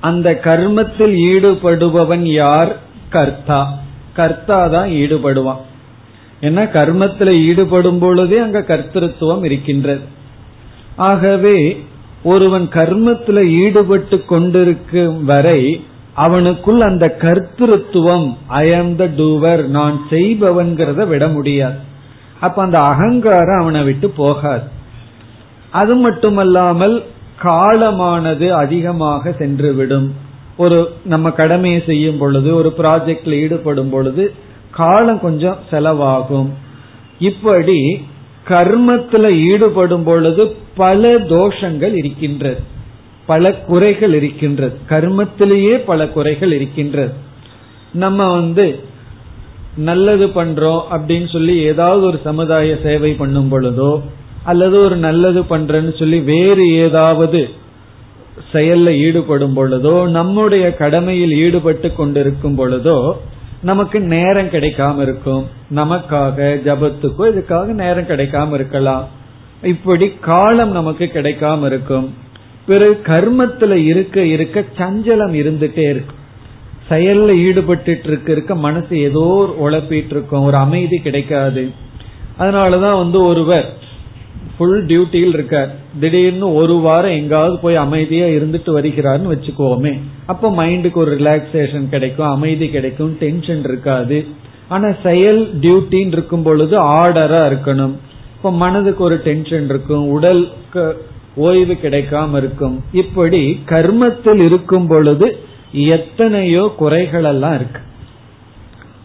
Speaker 1: அந்த கர்மத்தில் ஈடுபடுபவன் யார் கர்த்தா கர்த்தா தான் ஈடுபடுவான். ஏன்னா கர்மத்தில் ஈடுபடும் பொழுதே அங்க கர்த்தத்துவம் இருக்கின்றது. ஆகவே ஒருவன் கர்மத்தில் ஈடுபட்டு கொண்டிருக்கும் வரை அவனுக்குள் அந்த கர்த்திருத்துவம் ஐ ஆம் த டூவர் நான் செய்பவன்கிறத விட முடியாது. அப்ப அந்த அகங்காரம் அவனை விட்டு போகாது. அது மட்டுமல்லாமல் காலமானது அதிகமாக சென்றுவிடும். ஒரு நம்ம கடமையை செய்யும் பொழுது ஒரு ப்ராஜெக்ட்ல ஈடுபடும் பொழுது காலம் கொஞ்சம் செலவாகும். இப்படி கர்மத்துல ஈடுபடும் பொழுது பல தோஷங்கள் இருக்கின்றது. பல குறைகள் இருக்கின்றது. கர்மத்திலேயே பல குறைகள் இருக்கின்றது. நம்ம வந்து நல்லது பண்றோம் அப்படின்னு சொல்லி ஏதாவது ஒரு சமுதாய சேவை பண்ணும் பொழுதோ அல்லது ஒரு நல்லது பண்றேன்னு சொல்லி வேறு ஏதாவது செயல்ல ஈடுபடும் பொழுதோ நம்முடைய கடமையில் ஈடுபட்டு கொண்டிருக்கும் பொழுதோ நமக்கு நேரம் கிடைக்காம இருக்கும். நமக்காக ஜபத்துக்கோ இதுக்காக நேரம் கிடைக்காம இருக்கலாம். இப்படி காலம் நமக்கு கிடைக்காம இருக்கும். பிறகு கர்மத்துல இருக்க இருக்க சஞ்சலம் இருந்துட்டே இருக்கும் செயல்ல ஈடுபட்டு இருக்க இருக்க மனசு ஏதோ உழப்பிட்டு இருக்கும். ஒரு அமைதி கிடைக்காது. அதனாலதான் வந்து ஒருவர் ஃபுல் டியூட்டியில் இருக்கார். திடீர்னு ஒரு வாரம் எங்காவது போய் அமைதியா இருந்துட்டு வருகிறார்னு வச்சுக்கோமே. அப்ப மைண்டுக்கு ஒரு ரிலாக்ஸேஷன் கிடைக்கும் அமைதி கிடைக்கும் டென்ஷன் இருக்காது. ஆனா செயல் டியூட்டின்னு இருக்கும் பொழுது ஆர்டரா இருக்கணும். இப்ப மனதுக்கு ஒரு டென்ஷன் இருக்கும் உடலுக்கு ஓய்வு கிடைக்காம இருக்கும். இப்படி கர்மத்தில் இருக்கும் பொழுது எத்தனையோ குறைகள் எல்லாம் இருக்கு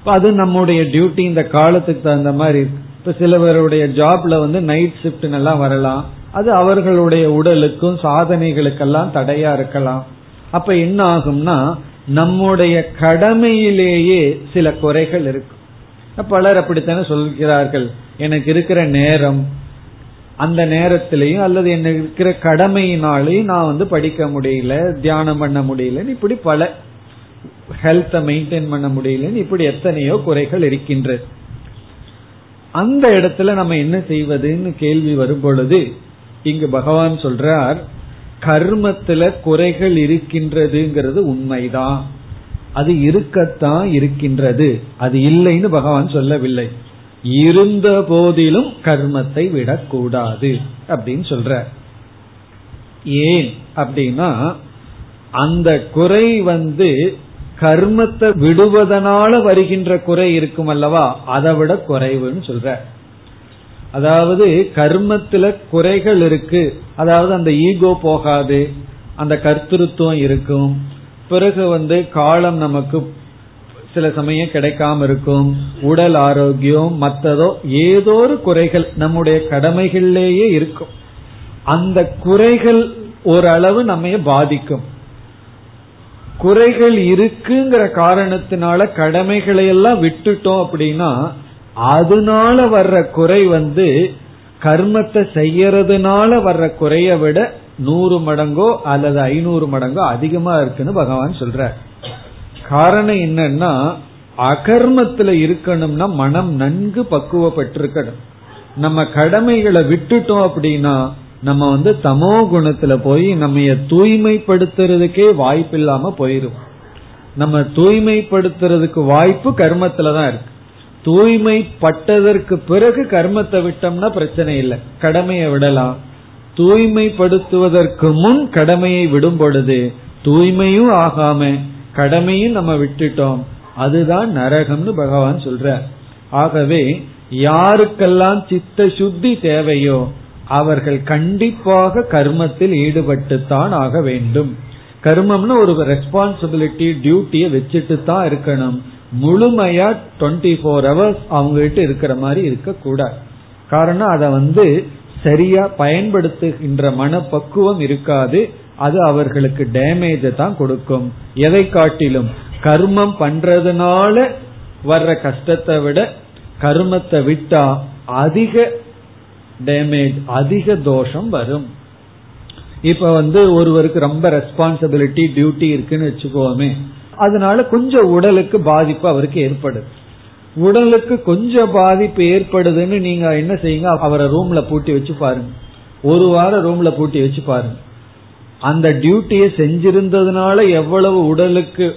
Speaker 1: அது நம்முடைய டியூட்டி இந்த காலத்துக்கு தகுந்த மாதிரி இருக்கு. இப்ப சிலவருடைய ஜாப்ல வந்து நைட் ஷிப்ட் எல்லாம் வரலாம். அது அவர்களுடைய உடலுக்கும் சாதனைகளுக்கெல்லாம் தடையா இருக்கலாம். அப்ப என்ன ஆகும்னா நம்முடைய கடமையிலேயே சில குறைகள் இருக்கும். பலர் அப்படித்தானே சொல்கிறார்கள் எனக்கு இருக்கிற நேரம் அந்த நேரத்திலையும் அல்லது என்ன இருக்கிற கடமையினாலையும் நான் வந்து படிக்க முடியல தியானம் பண்ண முடியலன்னு இப்படி பல ஹெல்த்தை மெயின்டைன் பண்ண முடியலன்னு இப்படி எத்தனையோ குறைகள் இருக்கின்றது. அந்த இடத்துல நம்ம என்ன செய்வதுன்னு கேள்வி வரும் பொழுது இங்கு பகவான் சொல்றார் கர்மத்துல குறைகள் இருக்கின்றதுங்கிறது உண்மைதான். அது இருக்கத்தான் இருக்கின்றது. அது இல்லைன்னு பகவான் சொல்லவில்லை. இருந்த போதிலும் கர்மத்தை விடக்கூடாது அப்படின்னு சொல்ற ஏன் அப்படின்னா அந்த குறை வந்து கர்மத்தை விடுவதனால வருகின்ற குறை இருக்கும் அல்லவா அதை விட குறைவுன்னு சொல்ற. அதாவது கர்மத்துல குறைகள் இருக்கு. அதாவது அந்த ஈகோ போகாது. அந்த கர்த்திருவம் இருக்கும். பிறகு வந்து காலம் நமக்கு சில சமயம் கிடைக்காம இருக்கும். உடல் ஆரோக்கியம் மற்றதோ ஏதோ ஒரு குறைகள் நம்முடைய கடமைகள்லேயே இருக்கும். அந்த குறைகள் ஓரளவு நம்ம பாதிக்கும். குறைகள் இருக்குங்கிற காரணத்தினால கடமைகளை எல்லாம் விட்டுட்டோம் அப்படின்னா அதனால வர்ற குறை வந்து கர்மத்தை செய்யறதுனால வர்ற குறைய விட நூறு மடங்கோ அல்லது ஐநூறு மடங்கோ அதிகமா இருக்குன்னு பகவான் சொல்ற காரணம் என்னன்னா அகர்மத்துல இருக்கணும்னா மனம் நன்கு பக்குவப்பட்டிருக்கணும். நம்ம கடமைகளை விட்டுட்டோம் அப்படின்னா நம்ம வந்து தமோ குணத்துல போய் நம்ம தூய்மைப்படுத்துறதுக்கே வாய்ப்பு இல்லாம போயிரும் நம்ம தூய்மைப்படுத்துறதுக்கு வாய்ப்பு கர்மத்துல தான் இருக்கு. தூய்மைப்பட்டதற்கு பிறகு கர்மத்தை விட்டோம்னா பிரச்சனை இல்லை. கடமையை விடலாம். தூய்மைப்படுத்துவதற்கு முன் கடமையை விடும் பொழுது தூய்மையும் ஆகாம கடமையும் நம்ம விட்டுட்டோம். அதுதான் நரகம்னு பகவான் சொல்ற ஆகவே யாருக்கெல்லாம் சித்த சுத்தி தேவையோ அவர்கள் கண்டிப்பாக கர்மத்தில் ஈடுபட்டுத்தான் ஆக வேண்டும். கர்மம்னு ஒரு ரெஸ்பான்சிபிலிட்டி டியூட்டியை வச்சுட்டு தான் இருக்கணும். முழுமையா டுவெண்ட்டி ஃபோர் ஹவர்ஸ் அவங்க கிட்ட இருக்கிற மாதிரி இருக்கக்கூடாது. காரணம் அதை வந்து சரியா பயன்படுத்துகின்ற மனப்பக்குவம் இருக்காது. அது அவர்களுக்கு டேமேஜ தான் கொடுக்கும். எதை காட்டிலும் கர்மம் பண்றதுனால வர்ற கஷ்டத்தை விட கர்மத்தை விட்டா அதிக டேமேஜ் அதிக தோஷம் வரும். இப்ப வந்து ஒருவருக்கு ரொம்ப ரெஸ்பான்சிபிலிட்டி டியூட்டி இருக்குன்னு வச்சுக்கோமே அதனால கொஞ்சம் உடலுக்கு பாதிப்பு அவருக்கு ஏற்படுது. உடலுக்கு கொஞ்சம் பாதிப்பு ஏற்படுதுன்னு நீங்க என்ன செய்யுங்க? அவரை ரூம்ல பூட்டி வச்சு பாருங்க. ஒரு வாரம் ரூம்ல பூட்டி வச்சு பாருங்க. அந்த டியூட்டியை செஞ்சிருந்ததுனால எவ்வளவு உடலுக்கு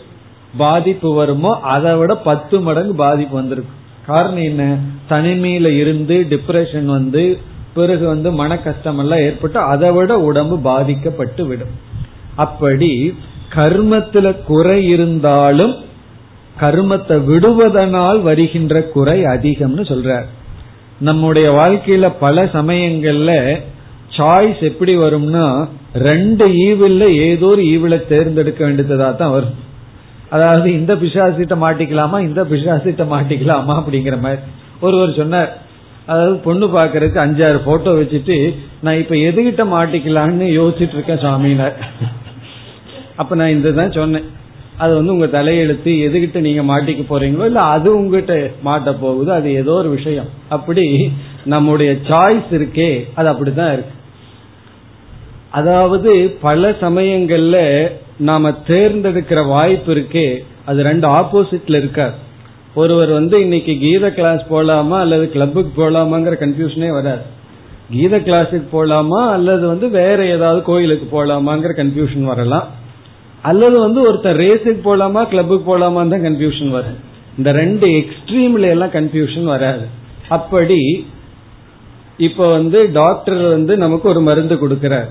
Speaker 1: பாதிப்பு வருமோ அதை விட பத்து மடங்கு பாதிப்பு வந்திருக்கு. காரணம் என்ன? தனிமையில இருந்து டிப்ரெஷன் வந்து பிறகு வந்து மன கஷ்டம் எல்லாம் ஏற்பட்டு அதை விட உடம்பு பாதிக்கப்பட்டு விடும். அப்படி கர்மத்துல குறை இருந்தாலும் கர்மத்தை விடுவதனால் வருகின்ற குறை அதிகம்னு சொல்றார். நம்முடைய வாழ்க்கையில பல சமயங்கள்ல சாய்ஸ் எப்படி வரும்னா ரெண்டு ஈவில்ல ஏதோ ஒரு ஈவில தேர்ந்தெடுக்க வேண்டியதா தான் வரும். அதாவது இந்த பிசாசிட்ட மாட்டிக்கலாமா இந்த பிசாசிட்ட மாட்டிக்கலாமா அப்படிங்கிற மாதிரி. ஒருவர் சொன்னார் அதாவது பொண்ணு பாக்குறதுக்கு அஞ்சாறு போட்டோ வச்சுட்டு நான் இப்ப எதுகிட்ட மாட்டிக்கலான்னு யோசிச்சுட்டு இருக்கேன் சுவாமினார் அப்ப நான் இந்த தான் சொன்னேன். அது வந்து உங்க தலையெழுத்து எதுகிட்ட நீங்க மாட்டிக்க போறீங்களோ இல்ல அது உங்ககிட்ட மாட்ட போகுது அது ஏதோ ஒரு விஷயம். அப்படி நம்முடைய சாய்ஸ் இருக்கே அது அப்படிதான் இருக்கு. அதாவது பல சமயங்கள்ல நாம தேர்ந்தெடுக்கிற வாய்ப்பு இருக்கே அது ரெண்டு ஆப்போசிட்ல இருக்காது. ஒருவர் வந்து இன்னைக்கு கீத கிளாஸ் போலாமா அல்லது கிளப்புக்கு போலாமாங்கிற கன்ஃபியூஷனே வராது. கீத கிளாஸுக்கு போலாமா அல்லது வந்து வேற ஏதாவது கோயிலுக்கு போலாமாங்கிற கன்ஃபியூஷன் வரலாம். அல்லது வந்து ஒருத்தர் ரேஸுக்கு போலாமா கிளப்புக்கு போலாமா தான் கன்ஃபியூஷன் வரும். இந்த ரெண்டு எக்ஸ்ட்ரீம்ல எல்லாம் கன்ஃபியூஷன் வராது. அப்படி இப்ப வந்து டாக்டர் வந்து நமக்கு ஒரு மருந்து கொடுக்கிறார்.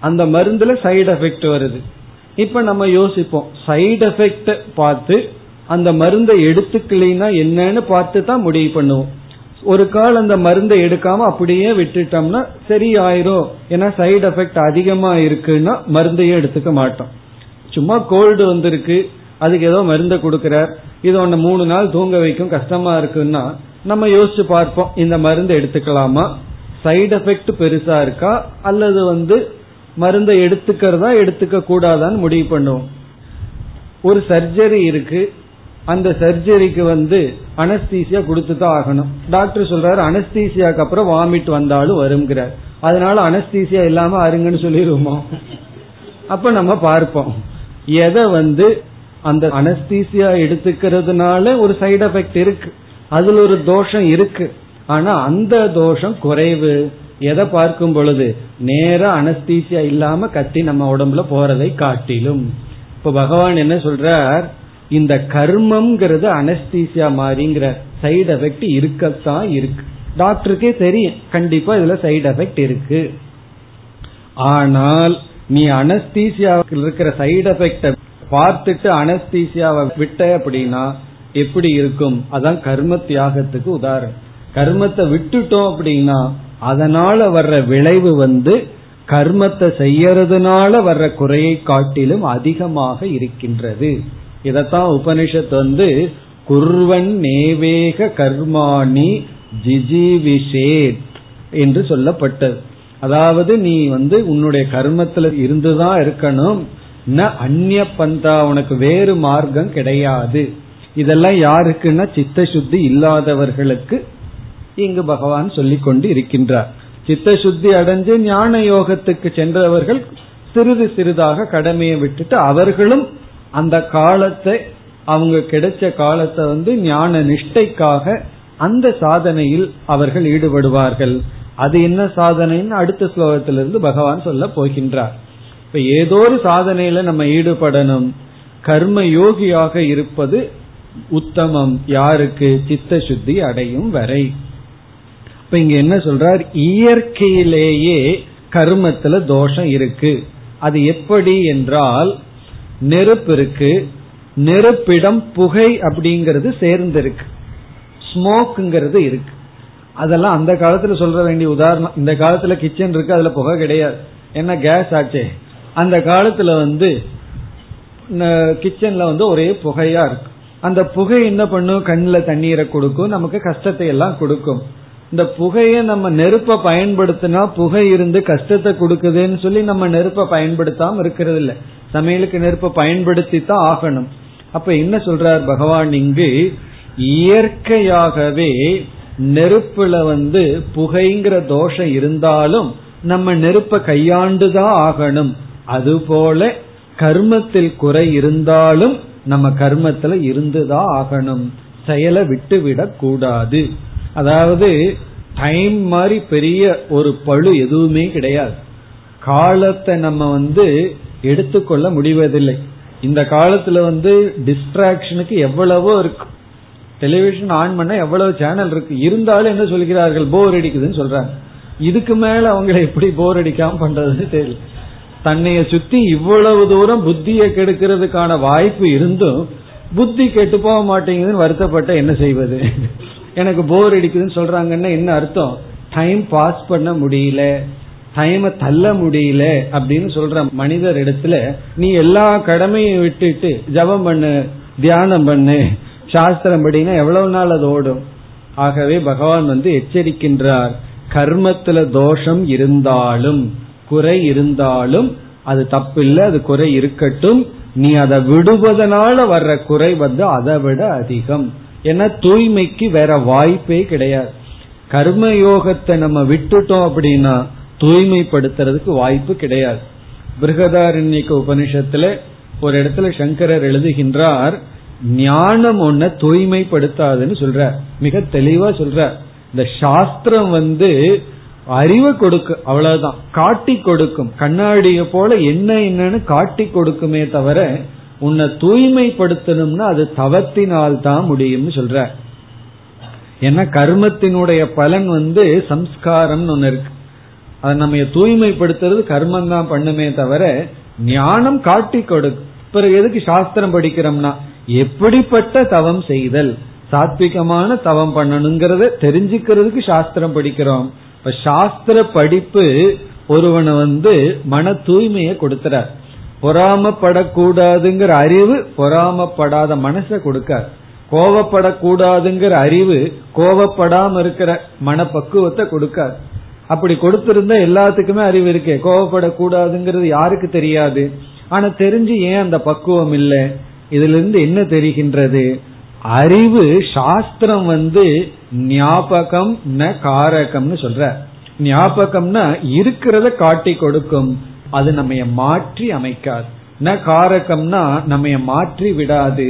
Speaker 1: அந்த மருந்துல சைடு எஃபெக்ட் வருது. இப்ப நம்ம யோசிப்போம். சைடு எஃபெக்ட் பார்த்து அந்த மருந்தை எடுத்துக்கலைன்னா என்னன்னு பார்த்து தான் முடிவு பண்ணுவோம். ஒரு கால் அந்த மருந்தை எடுக்காம அப்படியே விட்டுட்டோம்னா சரி ஆயிரும் ஏன்னா சைடு எஃபெக்ட் அதிகமா இருக்குன்னா மருந்தையே எடுத்துக்க மாட்டோம். சும்மா கோல்டு வந்திருக்கு அதுக்கு ஏதோ மருந்தை கொடுக்கிறார். இது ஒன்னு மூணு நாள் தூங்க வைக்கும் கஷ்டமா இருக்குன்னா நம்ம யோசிச்சு பார்ப்போம் இந்த மருந்து எடுத்துக்கலாமா? சைடு எஃபெக்ட் பெருசா இருக்கா? அல்லது வந்து மருந்தை எடுத்துக்கிறதா எடுத்துக்க கூடாதான்னு முடிவு பண்ணுவோம். ஒரு சர்ஜரி இருக்கு அந்த சர்ஜரிக்கு வந்து அனஸ்தீசியா கொடுத்து தான் ஆகணும். டாக்டர் சொல்றாரு அனஸ்தீசியாக்கு அப்புறம் வாமிட் வந்தாலும் வருங்கிறார் அதனால அனஸ்தீசியா இல்லாம அருங்கன்னு சொல்லிடுவோமோ? அப்ப நம்ம பார்ப்போம். எதை வந்து அந்த அனஸ்தீசியா எடுத்துக்கிறதுனால ஒரு சைடு எஃபெக்ட் இருக்கு. அதுல ஒரு தோஷம் இருக்கு. ஆனா அந்த தோஷம் குறைவு. எதை பார்க்கும் பொழுது நேர அனஸ்தீசியா இல்லாம கட்டி நம்ம உடம்புல போறதை காட்டிலும். இப்ப பகவான் என்ன சொல்றார்? இந்த கர்மம்ங்கிறது அனஸ்தீசியா மாதிரிங்கிற சைடு எஃபெக்ட் இருக்கத்தான் இருக்கு. டாக்டருக்கே தெரியும். கண்டிப்பா இதுல சைடு எஃபெக்ட் இருக்கு. ஆனால் நீ அனஸ்தீசியாவுக்கு இருக்கிற சைடு எஃபெக்ட பார்த்துட்டு அனஸ்தீசியாவை விட்ட அப்படின்னா எப்படி இருக்கும்? அதான் கர்ம தியாகத்துக்கு உதாரணம். கர்மத்தை விட்டுட்டோம் அப்படின்னா அதனால வர்ற விளைவு வந்து கர்மத்தை செய்யறதுனால வர்ற குறையை காட்டிலும் அதிகமாக இருக்கின்றது. இதத்தான் உபனிஷத் வந்து குர்வன் நேவேக கர்மாணி ஜிஜிவிஷேத் என்று சொல்லப்பட்டது. அதாவது நீ வந்து உன்னுடைய கர்மத்துல இருந்துதான் இருக்கணும். ந அந்நிய பந்தா உனக்கு வேறு மார்க்கம் கிடையாது. இதெல்லாம் யாருக்குன்னா சித்த சுத்தி இல்லாதவர்களுக்கு இங்கு பகவான் சொல்லிக் கொண்டு இருக்கின்றார். சித்த சுத்தி அடைஞ்சு ஞான யோகத்துக்கு சென்றவர்கள் சிறிது சிறிதாக கடமையை விட்டுட்டு அவர்களும் அந்த காலத்தை அவங்க கிடைச்ச காலத்தை வந்து ஞான நிஷ்டைக்காக அந்த சாதனையில் அவர்கள் ஈடுபடுவார்கள். அது என்ன சாதனைன்னு அடுத்த ஸ்லோகத்திலிருந்து பகவான் சொல்ல போகின்றார். இப்ப ஏதோ ஒரு சாதனையில நம்ம ஈடுபடணும். கர்ம யோகியாக இருப்பது உத்தமம். யாருக்கு? சித்த சுத்தி அடையும் வரை. இப்ப இங்க என்ன சொல்றார்? இயற்கையிலேயே கர்மத்துல தோஷம் இருக்கு. அது எப்படி என்றால் நெருப்பு இருக்கு நெருப்பிடம் புகை அப்படிங்கிறது சேர்ந்திருக்கு. ஸ்மோக்குங்கிறது இருக்கு. அதெல்லாம் அந்த காலத்துல சொல்ற வேண்டிய உதாரணம் இந்த காலத்துல கிச்சன் இருக்கு அதுல புகை கிடையாது. என்ன கேஸ் ஆச்சே. அந்த காலத்துல வந்து கிச்சன்ல வந்து ஒரே புகையா இருக்கு. அந்த புகை என்ன பண்ணும்? கண்ணில் தண்ணீரை கொடுக்கும் நமக்கு கஷ்டத்தை எல்லாம் கொடுக்கும். இந்த புகையை நம்ம நெருப்பை பயன்படுத்தினா புகை இருந்து கஷ்டத்தை கொடுக்குதுன்னு சொல்லி நம்ம நெருப்பை பயன்படுத்தாம இருக்கிறது இல்லை சமையலுக்கு நெருப்பை பயன்படுத்தி தான் ஆகணும். அப்ப என்ன சொல்றார் பகவான் இங்கு? இயற்கையாகவே நெருப்புல வந்து புகைங்கிற தோஷம் இருந்தாலும் நம்ம நெருப்ப கையாண்டுதான் ஆகணும். அதுபோல கர்மத்தில் குறை இருந்தாலும் நம்ம கர்மத்துல இருந்துதான் ஆகணும். செயலை விட்டு விடக் கூடாது. அதாவது டைம் மாதிரி பெரிய ஒரு பழு எதுவுமே கிடையாது. காலத்தை நம்ம வந்து எடுத்துக்கொள்ள முடிவதில்லை. இந்த காலத்துல வந்து டிஸ்ட்ராக்ஷனுக்கு எவ்வளவோ இருக்கு. டெலிவிஷன் ஆன் பண்ண எவ்வளவு சேனல் இருக்கு. இருந்தாலும் என்ன சொல்கிறார்கள்? போர் அடிக்குதுன்னு சொல்றாங்க. இதுக்கு மேல அவங்களை எப்படி போர் அடிக்காம பண்றதுன்னு தெரியல. தன்னைய சுத்தி இவ்வளவு தூரம் புத்தியை கெடுக்கிறதுக்கான வாய்ப்பு இருந்தும் புத்தி கெட்டு போக மாட்டேங்குதுன்னு வருத்தப்பட்ட என்ன செய்வது? எனக்கு போர் அடிக்குதுன்னு சொல்றாங்கன்னா என்ன அர்த்தம்? டைம் பாஸ் பண்ண முடியல. டைமை தள்ள முடியல அப்படின்னு சொல்ற மனிதர் இடத்துல நீ எல்லா கடமையும் விட்டுட்டு ஜபம் பண்ணு தியானம் பண்ணு சாஸ்திரம் படினா எவ்வளவு நாள் அது ஓடும்? ஆகவே பகவான் வந்து எச்சரிக்கின்றார். கர்மத்துல தோஷம் இருந்தாலும் குறை இருந்தாலும் அது தப்பில்லை அது குறை இருக்கட்டும். நீ அதை விடுவதனால வர்ற குறை வந்து அதை விட அதிகம். ஏன்னா தூய்மைக்கு வேற வாய்ப்பே கிடையாது. கர்ம யோகத்தை நம்ம விட்டுட்டோம் அப்படின்னா தூய்மைப்படுத்துறதுக்கு வாய்ப்பு கிடையாது. பிருகதாரண்யக்க உபனிஷத்துல ஒரு இடத்துல சங்கரர் எழுதுகின்றார் ஞானம் ஒன்ன தூய்மைப்படுத்தாதுன்னு சொல்ற மிக தெளிவா சொல்ற இந்த சாஸ்திரம் வந்து அறிவை கொடுக்கு அவ்வளவுதான். காட்டி கொடுக்கும். கண்ணாடிய போல என்ன என்னன்னு காட்டி கொடுக்குமே தவிர உன்னை தூய்மைப்படுத்தணும்னா அது தவத்தினால் தான் முடியும்னு சொல்ற ஏன்னா கர்மத்தினுடைய பலன் வந்து சம்ஸ்காரம்னு ஒன்னு இருக்கு. அதை நம்ம தூய்மைப்படுத்துறது கர்மம் தான் பண்ணுமே தவிர ஞானம் காட்டி கொடுக்கும் பிறகு எதுக்கு சாஸ்திரம் படிக்கிறோம்னா எப்படிப்பட்ட தவம் செய்தல் சாத்விகமான தவம் பண்ணணுங்கிறத தெரிஞ்சுக்கிறதுக்கு சாஸ்திரம் படிக்கிறோம். இப்ப சாஸ்திர படிப்பு ஒருவனை வந்து மன தூய்மையை கொடுத்துறார். பொறாமப்படக்கூடாதுங்கிற அறிவு பொறாமப்படாத மனசை கொடுக்கார். கோவப்படக்கூடாதுங்கிற அறிவு கோவப்படாம இருக்கிற மனப்பக்குவத்தை கொடுக்காது அப்படி கொடுத்திருந்தா எல்லாத்துக்குமே அறிவு இருக்கே. கோவப்படக்கூடாதுங்கிறது யாருக்கு தெரியாது. ஆனா தெரிஞ்சு ஏன் அந்த பக்குவம் இல்லை? இதுல இருந்து என்ன தெரிகின்றது? அறிவு சாஸ்திரம் வந்து ஞாபகம் ந காரகம்னு சொல்ற. ஞாபகம்னா இருக்கிறத காட்டி கொடுக்கும். அது நம்ம மாற்றி அமைக்காது. ந காரகம்னா நம்ம மாற்றி விடாது.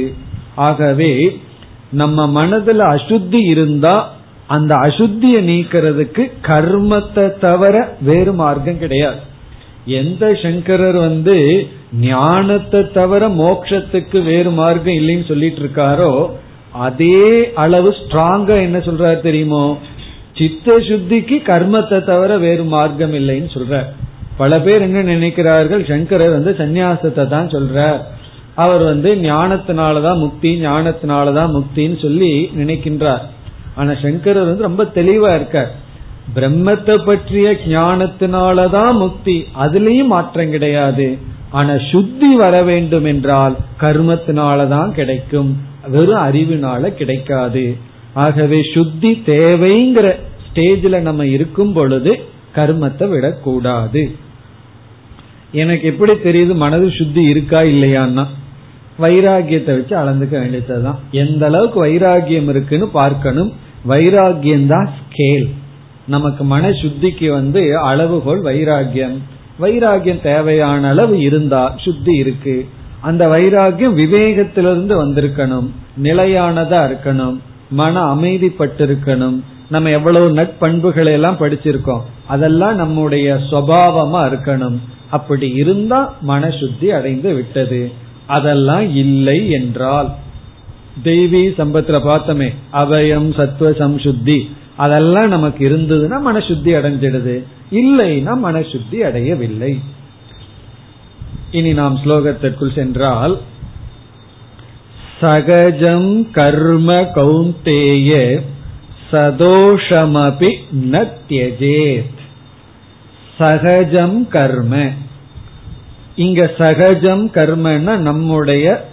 Speaker 1: ஆகவே நம்ம மனதுல அசுத்தி இருந்தா அந்த அசுத்திய நீக்கிறதுக்கு கர்மத்தை தவிர வேறு மார்க்கம் கிடையாது. எந்த சங்கரர் வந்து ஞானத்தை தவிர மோக்ஷத்துக்கு வேறு மார்க்கம் இல்லைன்னு சொல்லிட்டு இருக்காரோ அதே அளவு ஸ்ட்ராங்கா என்ன சொல்றாரு தெரியுமோ? சித்த சுத்திக்கு கர்மத்தை தவிர வேறு மார்க்கம் இல்லைன்னு சொல்ற பல பேர் என்ன நினைக்கிறார்கள்? சங்கரர் வந்து சந்நியாசத்தை தான் சொல்றார். அவர் வந்து ஞானத்தினாலதான் முக்தி ஞானத்தினாலதான் முக்தின்னு சொல்லி நினைக்கின்றார். ஆனா சங்கரர் வந்து ரொம்ப தெளிவா இருக்கார். பிரம்மத்தை பற்றிய ஞானத்தினாலதான் முக்தி அதுலயும் மாற்றம் கிடையாது. ஆனா சுத்தி வர வேண்டும் என்றால் கர்மத்தினாலதான் கிடைக்கும். வெறும் அறிவினால கிடைக்காது. ஆகவே சுத்தி தேவைங்கிற ஸ்டேஜில் நம்ம இருக்கும் பொழுது கர்மத்தை விடக்கூடாது. எனக்கு எப்படி தெரியுது மனது சுத்தி இருக்கா இல்லையான்னா வைராகியத்தை வச்சு அளந்துக்க வேண்டியதுதான். எந்த அளவுக்கு வைராகியம் இருக்குன்னு பார்க்கணும். வைராகியம் தான் ஸ்கேல் நமக்கு மன சுத்திக்கு வந்து அளவுகோல் வைராகியம் வைராகியம் தேவையான அளவு இருந்தா சுத்தி இருக்கு. அந்த வைராகியம் விவேகத்திலிருந்து வந்திருக்கணும். நிலையானதா இருக்கணும். மன அமைதிப்பட்டிருக்கணும். நம்ம எவ்வளவு நட்பண்புகளை எல்லாம் படிச்சிருக்கோம். அதெல்லாம் நம்முடைய சுவாவமா இருக்கணும். அப்படி இருந்தா மன சுத்தி அடைந்து விட்டது. அதெல்லாம் இல்லை என்றால் தெய்வீ சம்பத்துல பார்த்தோமே அபயம் சத்துவ சம்சுத்தி அதெல்லாம் நமக்கு இருந்ததுன்னா மனசுத்தி அடைஞ்சிடுது. இல்லைன்னா மனசுத்தி அடையவில்லை. இனி நாம் ஸ்லோகத்திற்குள் சென்றால் சகஜம் கர்ம கௌந்தேய சதோஷமபி நத்யஜேத். சகஜம் கர்ம இங்க சகஜம் கர்மன்னா நம்முடைய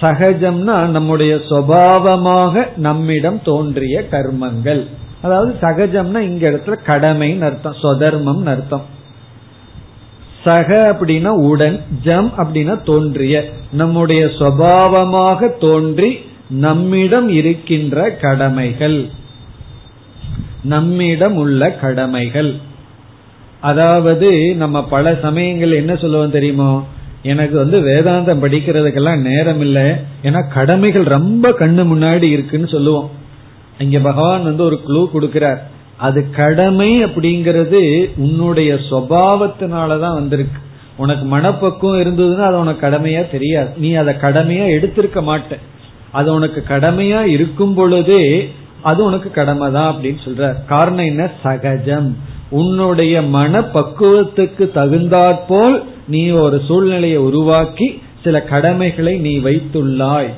Speaker 1: சகஜம்னா நம்முடைய சுவாவமாக நம்மிடம் தோன்றிய கர்மங்கள். அதாவது சகஜம்னா இங்க இடத்துல கடமைன்னு அர்த்தம் சொதர்மம் அர்த்தம். சக அப்படின்னா உடன் ஜம் அப்படின்னா தோன்றிய நம்முடைய சுவாவமாக தோன்றி நம்மிடம் இருக்கின்ற கடமைகள். நம்மிடம் உள்ள கடமைகள். அதாவது நம்ம பல சமயங்கள் என்ன சொல்லுவோம் தெரியுமோ? எனக்கு வந்து வேதாந்தம் படிக்கிறதுக்கெல்லாம் நேரம் இல்லை ஏன்னா கடமைகள் ரொம்ப கண்ணு முன்னாடி இருக்குன்னு சொல்லுவோம். இங்க பகவான் வந்து ஒரு குழு கொடுக்கிறார். அது கடமை அப்படிங்கிறது உன்னுடைய சுவாவத்தினாலதான் வந்திருக்கு. உனக்கு மனப்பக்குவம் இருந்ததுன்னா அது உனக்கு கடமையா தெரியாது. நீ அதை கடமையா எடுத்திருக்க மாட்ட அது உனக்கு கடமையா இருக்கும் பொழுதே அது உனக்கு கடமை தான் அப்படின்னு சொல்ற காரணம் என்ன? சகஜம். உன்னுடைய மன பக்குவத்துக்கு தகுந்தாற்போல் நீ ஒரு சூழ்நிலையை உருவாக்கி சில கடமைகளை நீ வைத்துள்ளாய்.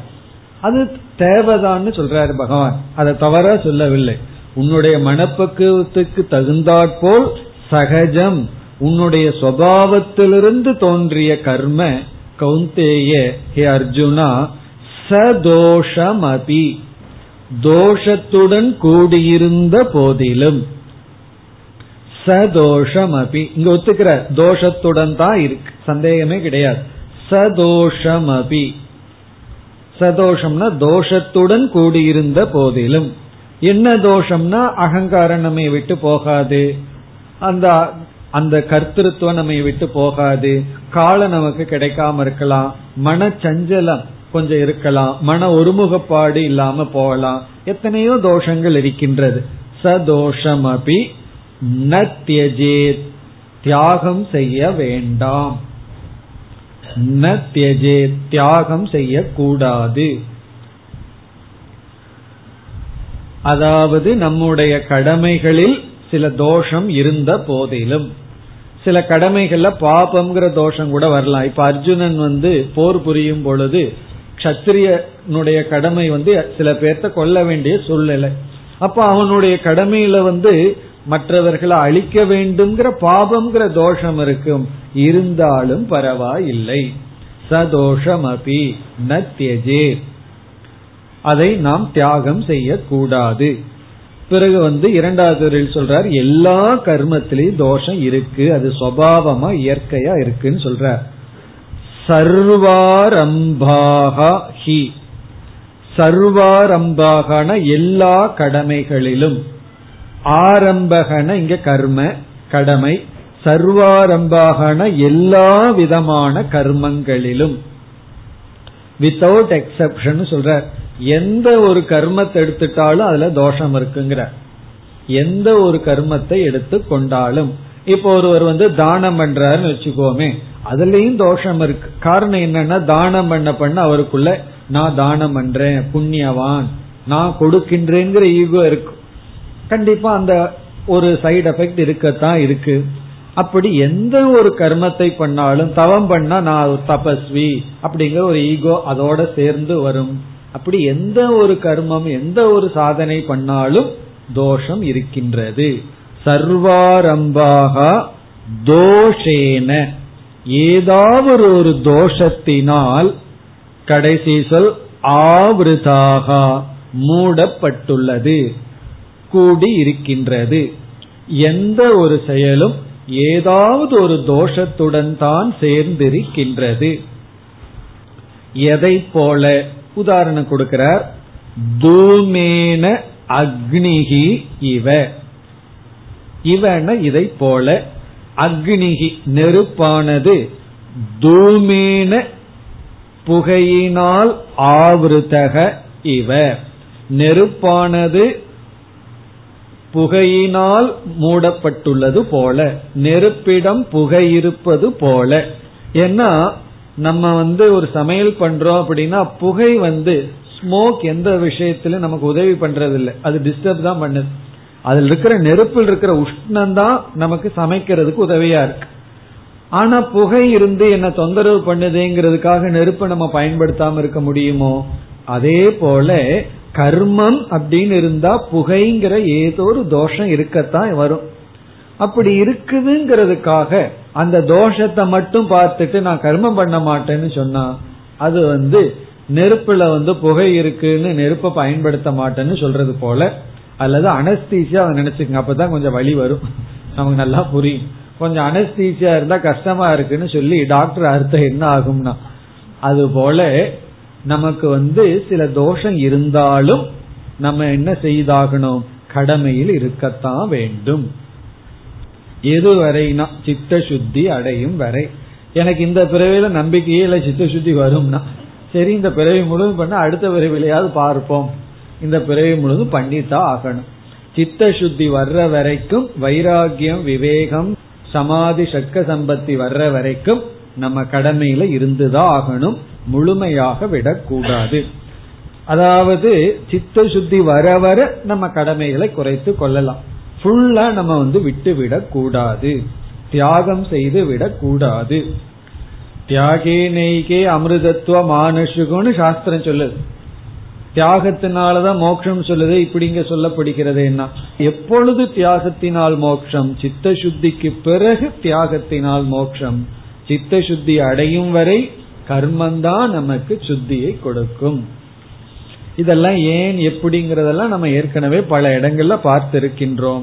Speaker 1: அது தேவைதான்னு சொல்றாரு பகவான். அதை தவற சொல்லவில்லை. உன்னுடைய மனப்பக்குவத்துக்கு தகுந்தாற்போல் சகஜம். உன்னுடைய சுவாவத்திலிருந்து தோன்றிய கர்ம கௌந்தேய ஹே அர்ஜுனா சதோஷமபி. தோஷத்துடன் கூடியிருந்த போதிலும் சதோஷம் அபி இங்க ஒத்துக்கிற தோஷத்துடன் தான் இருக்கு. சந்தேகமே கிடையாது. சதோஷம் அபி சதோஷம்னா தோஷத்துடன் கூடியிருந்த போதிலும். என்ன தோஷம்னா அகங்காரம் நம்மை விட்டு போகாது. அந்த அந்த கர்த்திருவம் நம்மை விட்டு போகாது. காலம் நமக்கு கிடைக்காம இருக்கலாம். மன சஞ்சலம் கொஞ்சம் இருக்கலாம். மன ஒருமுகப்பாடு இல்லாம போகலாம். எத்தனையோ தோஷங்கள் இருக்கின்றது. சதோஷம் அபி ந தியஜேத். தியாகம் செய்ய வேண்டாம். ந தியஜேத். தியாகம் செய்யக்கூடாது. அதாவது நம்முடைய கடமைகளில் சில தோஷம் இருந்த போதிலும் சில கடமைகள்ல பாபம்ங்கிற தோஷம் கூட வரலாம். இப்ப அர்ஜுனன் வந்து போர் புரியும் பொழுது கத்திரியனுடைய கடமை வந்து சில பேர்த்த கொல்ல வேண்டிய சூழ்நிலை. அப்ப அவனுடைய கடமையில வந்து மற்றவர்களை அழிக்க வேண்டும்ங்கிற பாபம்ங்கிற தோஷம் இருக்கும். இருந்தாலும் பரவாயில்லை. சதோஷம் அபி நத்தியஜே அதை நாம் தியாகம் செய்யக்கூடாது. பிறகு வந்து இரண்டாவது சொல்றார் எல்லா கர்மத்திலையும் தோஷம் இருக்கு அது சுவாவமா இயற்கையா இருக்குன்னு சொல்றார். சர்வாரம்பாக ஹி. சர்வாரம்பாகன எல்லா கடமைகளிலும் ஆரம்பகன இங்க கர்ம கடமை சர்வாரம்பாகன எல்லா விதமான கர்மங்களிலும். வித்தவுட் எக்ஸப்ஷன் சொல்ற எந்த ஒரு கர்மத்தை எடுத்துட்டாலும் அதுல தோஷம் இருக்குங்கிற. எந்த ஒரு கர்மத்தை எடுத்து கொண்டாலும். இப்போ ஒருவர் வந்து தானம் பண்றாருன்னு வச்சுக்கோமே அதுலயும் தோஷம் இருக்கு. காரணம் என்னன்னா தானம் பண்ண பண்ண அவருக்குள்ள நான் தானம் பண்றேன் புண்ணியவான் நான் கொடுக்கின்றேங்கிற ஈகோ இருக்கும் கண்டிப்பா அந்த ஒரு சைடு எஃபெக்ட் இருக்கத்தான் இருக்கு. அப்படி எந்த ஒரு கர்மத்தை பண்ணாலும் தவம் பண்ணா நான் தபஸ்வி அப்படிங்கிற ஒரு ஈகோ அதோட சேர்ந்து வரும். அப்படி எந்த ஒரு கர்மம் எந்த ஒரு சாதனை பண்ணாலும் தோஷம் இருக்கின்றது. சர்வாரம்பாக தோஷேன. ஏதாவது ஒரு தோஷத்தினால் கடைசி சொல் ஆவிருதாக மூடப்பட்டுள்ளது. கூடி இருக்கின்றது. எந்த ஒரு செயலும் ஏதாவது ஒரு தோஷத்துடன் தான் சேர்ந்திருக்கின்றது. எதை போல? உதாரணம் கொடுக்கிறார். தூமேன அக்னிகி இவ. இவன இதை போல அக்னிகி நெருப்பானது தூமேன புகையினால் ஆவிருத்தக இவ. நெருப்பானது புகையினால் மூடப்பட்டுள்ளது போல நெருப்பிடம் புகை இருப்பது போல. ஏன்னா நம்ம வந்து ஒரு சமையல் பண்றோம் அப்படின்னா புகை வந்து ஸ்மோக் எந்த விஷயத்துல நமக்கு உதவி பண்றது இல்லை அது டிஸ்டர்ப் தான் பண்ணுது. அதுல இருக்கிற நெருப்பில் இருக்கிற உஷ்ணம் தான் நமக்கு சமைக்கிறதுக்கு உதவியா இருக்கு. ஆனா புகை இருந்து என்ன தொந்தரவு பண்ணுதுங்கிறதுக்காக நெருப்பை நம்ம பயன்படுத்தாம இருக்க முடியுமோ? அதே போல கர்மம் அப்படின்னு இருந்தா புகைங்கிற ஏதோ ஒரு தோஷம் இருக்கத்தான் வரும். அப்படி இருக்குதுங்கிறதுக்காக அந்த தோஷத்தை மட்டும் பார்த்துட்டு நான் கர்மம் பண்ண மாட்டேன்னு சொன்னா அது வந்து நெருப்புல வந்து புகை இருக்குன்னு நெருப்பை பயன்படுத்த மாட்டேன்னு சொல்றது போல அல்லது அனஸ்தீசியா அதை நினைச்சுக்கங்க அப்பதான் கொஞ்சம் வழி வரும். நமக்கு நல்லா புரியும். கொஞ்சம் அனஸ்தீசியா இருந்தா கஷ்டமா இருக்குன்னு சொல்லி டாக்டர் அர்த்தம் என்ன ஆகும்னா அது போல நமக்கு வந்து சில தோஷம் இருந்தாலும் நம்ம என்ன செய்தாகணும்? கடமையில் இருக்கத்தான் வேண்டும். எதுவரைனா சித்த சுத்தி அடையும் வரை. எனக்கு இந்த பிறவில நம்பிக்கையே சித்த சுத்தி வரும்னா. சரி இந்த பிறவி முழுவதும் பண்ண அடுத்த பிறவிலையாவது பார்ப்போம். இந்த பிறவி முழுவதும் பண்ணித்தான் ஆகணும். சித்த சுத்தி வர்ற வரைக்கும் வைராகியம் விவேகம் சமாதி சக்க சம்பத்தி வர்ற வரைக்கும் நம்ம கடமையில இருந்துதான் ஆகணும். முழுமையாக விடக்கூடாது. அதாவது சித்த சுத்தி வர வர நம்ம கடமைகளை குறைத்து கொள்ளலாம். ஃபுல்லா நம்ம வந்து விட்டு விடக்கூடாது தியாகம் செய்து விடக்கூடாது. தியாகே நெய்கே அமிர்தத்துவ மானுஷுகம்னு சாஸ்திரம் சொல்லுது. தியாகத்தினாலதான் மோட்சம் சொல்லுது இப்படிங்க சொல்லப்படுகிறது என்ன? எப்பொழுது தியாகத்தினால் மோட்சம் சித்த சுத்திக்கு பிறகு தியாகத்தினால் மோட்சம் சித்த சுத்தி அடையும் வரை கர்மந்தான் நமக்கு சுத்தியை கொடுக்கும். இதெல்லாம் ஏன் எப்படிங்கறதெல்லாம் நம்ம ஏற்கனவே பல இடங்கள்ல பார்த்திருக்கின்றோம்.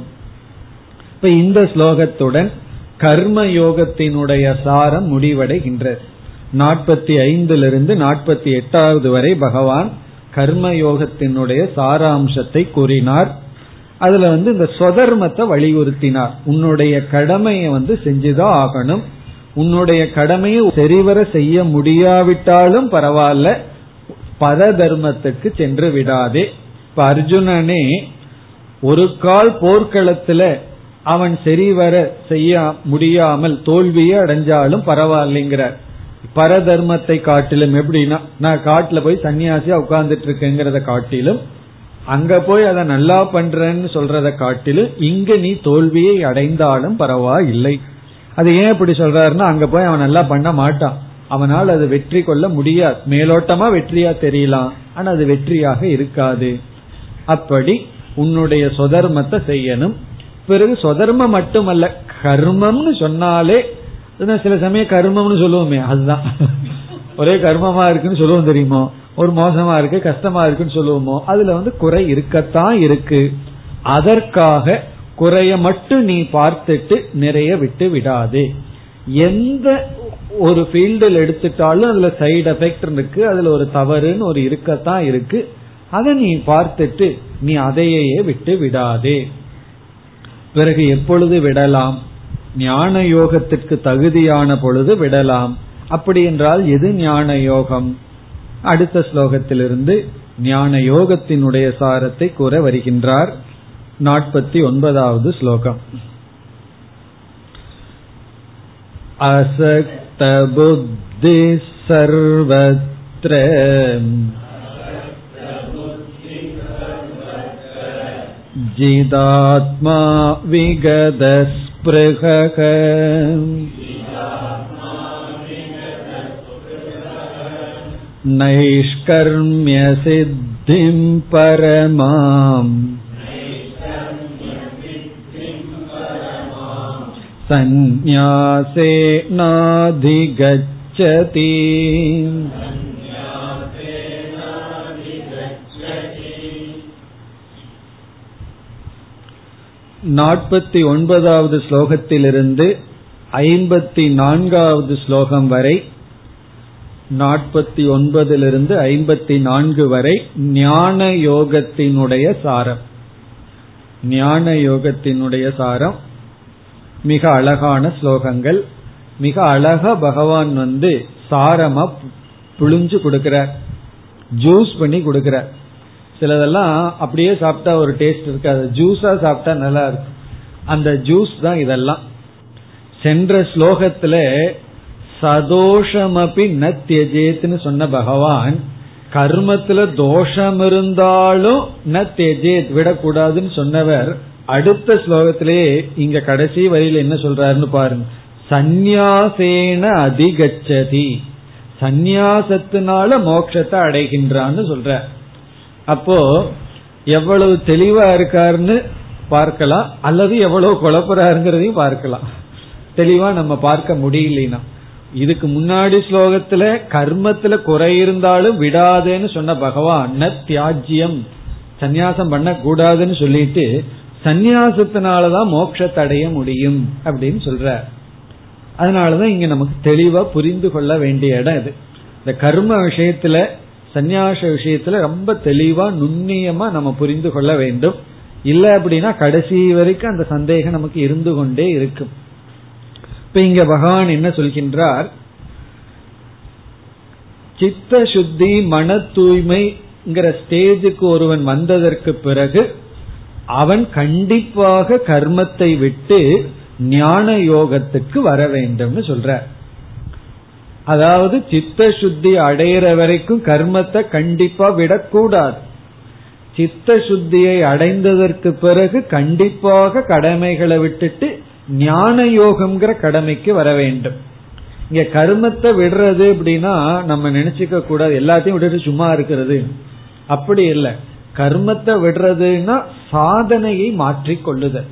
Speaker 1: இப்ப இந்த ஸ்லோகத்துடன் கர்ம யோகத்தினுடைய சாரம் முடிவடைகின்றது. நாற்பத்தி ஐந்திலிருந்து நாற்பத்தி எட்டாவது வரை பகவான் கர்ம யோகத்தினுடைய சாராம்சத்தை கூறினார். அதுல வந்து இந்த சொதர்மத்தை வலியுறுத்தினார். உன்னுடைய கடமையை வந்து செஞ்சுதான் ஆகணும். உன்னுடைய கடமையை சரிவர செய்ய முடியாவிட்டாலும் பரவாயில்ல பத தர்மத்துக்கு சென்று விடாதே. இப்ப அர்ஜுனனே ஒரு கால் போர்க்களத்துல அவன் சரிவர செய்ய முடியாமல் தோல்வியை அடைஞ்சாலும் பரவாயில்லைங்கிறார். பரதர்மத்தை காட்டிலும் எப்படின்னா நான் காட்டுல போய் சன்னியாசியா உட்கார்ந்துட்டு இருக்கேங்கிறத காட்டிலும் அங்க போய் அதை நல்லா பண்றேன்னு சொல்றத காட்டிலும் இங்க நீ தோல்வியை அடைந்தாலும் பரவாயில்லை. அது ஏன் இப்படி சொல்றாருன்னா அங்க போய் அவன் நல்லா பண்ண மாட்டான். அவனால் அது வெற்றி கொள்ள முடியாது. மேலோட்டமா வெற்றியா தெரியலாம். ஆனா அது வெற்றியாக இருக்காது. அப்படி உன்னுடைய சொதர்மத்தை செய்யணும். பிறகு சொதர்மம் மட்டுமல்ல கர்மம்னு சொன்னாலே சில சமயம் கர்மம்னு சொல்லுவோமே அதுதான். ஒரே கர்மமா இருக்குன்னு சொல்லுவோம் தெரியுமோ? ஒரு மோசமா இருக்கு கஷ்டமா இருக்குன்னு சொல்லுவோமோ? அதுல வந்து குறை இருக்கத்தான் இருக்கு. அதற்காக குறைய மட்டும் நீ பார்த்துட்டு நிறைய விட்டு விடாதே. எந்த ஒரு ஃபீல்டில் எடுத்துட்டாலும் அதுல சைடு எஃபெக்ட் இருக்கு அதுல ஒரு தவறுன்னு ஒரு இருக்கத்தான் இருக்கு. அதை நீ பார்த்துட்டு நீ அதையே விட்டு விடாதே. பிறகு எப்பொழுது விடலாம்? ஞான யோகத்திற்கு தகுதியான பொழுது விடலாம். அப்படி என்றால் எது ஞான யோகம்? அடுத்த ஸ்லோகத்திலிருந்து ஞான யோகத்தினுடைய சாரத்தை கூற வருகின்றார். नापत्यवद् श्लोकम् असक्तबुद्धिः सर्वत्र जिदात्मा विगतस्पृहः नैष्कर्म्यसिद्धिं परमाम् सन्न्यासेनाधिगच्छति நாற்பத்தி ஒன்பதாவது ஸ்லோகத்திலிருந்து ஐம்பத்தி நான்காவது ஸ்லோகம் வரை நாற்பத்தி ஒன்பதிலிருந்து ஐம்பத்தி நான்கு வரை ஞான யோகத்தினுடைய சாரம் ஞான யோகத்தினுடைய சாரம் மிக அழகான ஸ்லோகங்கள். மிக அழகா பகவான் வந்து சாரமா புழிஞ்சு கொடுக்கிறார். ஜூஸ் பண்ணி கொடுக்கிறார். சிலதெல்லாம் அப்படியே சாப்பிட்டா ஒரு டேஸ்ட் இருக்காது. ஜூஸா சாப்பிட்டா நல்லா இருக்கும். அந்த ஜூஸ் தான் இதெல்லாம். சென்ற ஸ்லோகத்துல சதோஷமபி ந தியஜேத்னு சொன்ன பகவான் கர்மத்துல தோஷம் இருந்தாலும் ந தேஜேத் விடக்கூடாதுன்னு சொன்னவர். அடுத்த ஸ்லோகத்திலேயே இங்க கடைசி வரியில் என்ன சொல்றாருன்னு பாருங்க. சந்நியாசேன அதிகச்சதி. சந்நியாசத்தினால மோட்சத்தை அடைகின்றான்னு சொல்ற அப்போ எவ்வளவு தெளிவா இருக்காருன்னு பார்க்கலாம் அல்லது எவ்வளவு குழப்பறாருங்கிறதையும் பார்க்கலாம். தெளிவா நம்ம பார்க்க முடியலனா இதுக்கு முன்னாடி ஸ்லோகத்துல கர்மத்துல குறை இருந்தாலும் விடாதேன்னு சொன்ன பகவான் ந தியாஜ்யம் சந்நியாசம் பண்ண கூடாதுன்னு சொல்லிட்டு சந்நியாசத்தினாலதான் மோட்சத்தை அடைய முடியும் அப்படின்னு சொல்ற அதனாலதான் இங்க நமக்கு தெளிவா புரிந்து கொள்ள வேண்டிய இடம் இது. இந்த கர்ம விஷயத்துல சந்நியாச விஷயத்துல ரொம்ப தெளிவா நுண்ணியமா நம்ம புரிந்து கொள்ள வேண்டும். இல்ல அப்படின்னா கடைசி வரைக்கும் அந்த சந்தேகம் நமக்கு இருந்து கொண்டே இருக்கும். இப்ப இங்க பகவான் என்ன சொல்கின்றார்? சித்த சுத்தி மன தூய்மைங்கிற ஸ்டேஜுக்கு ஒருவன் வந்ததற்கு பிறகு அவன் கண்டிப்பாக கர்மத்தை விட்டு ஞான யோகத்துக்கு வர வேண்டும்னு சொல்ற. அதாவது சித்த சுத்தி அடையிற வரைக்கும் கர்மத்தை கண்டிப்பா விடக்கூடாது. சித்த சுத்தியை அடைந்ததற்கு பிறகு கண்டிப்பாக கடமைகளை விட்டுட்டு ஞான யோகம்ங்கிற கடமைக்கு வர வேண்டும். இங்க கர்மத்தை விடுறது அப்படின்னா நம்ம நினைச்சுக்க கூடாது. எல்லாத்தையும் விட்டுட்டு சும்மா இருக்கிறது. அப்படி இல்லை. கர்மத்தை விடுறதுன்னா சாதனையை மாற்றி கொள்ளுதல்.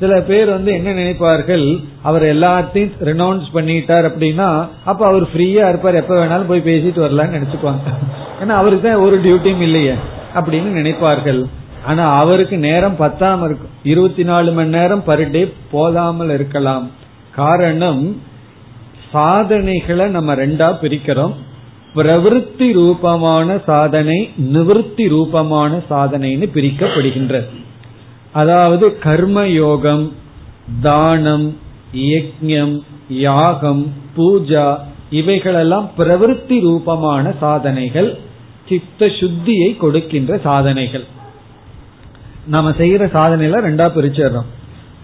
Speaker 1: சில பேர் வந்து என்ன நினைப்பார்கள்? அவர் எல்லாத்தையும் ரெனௌன்ஸ் பண்ணிட்டார் அப்படின்னா அப்ப அவர் ஃப்ரீயா இருப்பார். எப்ப வேணாலும் போய் பேசிட்டு வரலாம்னு நினைச்சுக்குவாங்க. ஏன்னா அவருக்கு தான் ஒரு டியூட்டியும் இல்லையே அப்படின்னு நினைப்பார்கள். ஆனா அவருக்கு நேரம் பத்தாம இருக்கும். இருபத்தி நாலு மணி நேரம் பர் டே போதாமல் இருக்கலாம். காரணம் சாதனைகளை நம்ம ரெண்டா பிரிக்கிறோம். பிரவிற்த்தி ரூபமான சாதனை நிவர்த்தி ரூபமான சாதனைன்னு பிரிக்கப்படுகின்றது அதாவது கர்ம யோகம் தானம் யஜ்யம் யாகம் பூஜா இவைகளெல்லாம் பிரவிற்த்தி ரூபமான சாதனைகள் சித்த சுத்தியை கொடுக்கின்ற சாதனைகள். நாம செய்யற சாதனையில ரெண்டா பிரிச்சிடறோம்.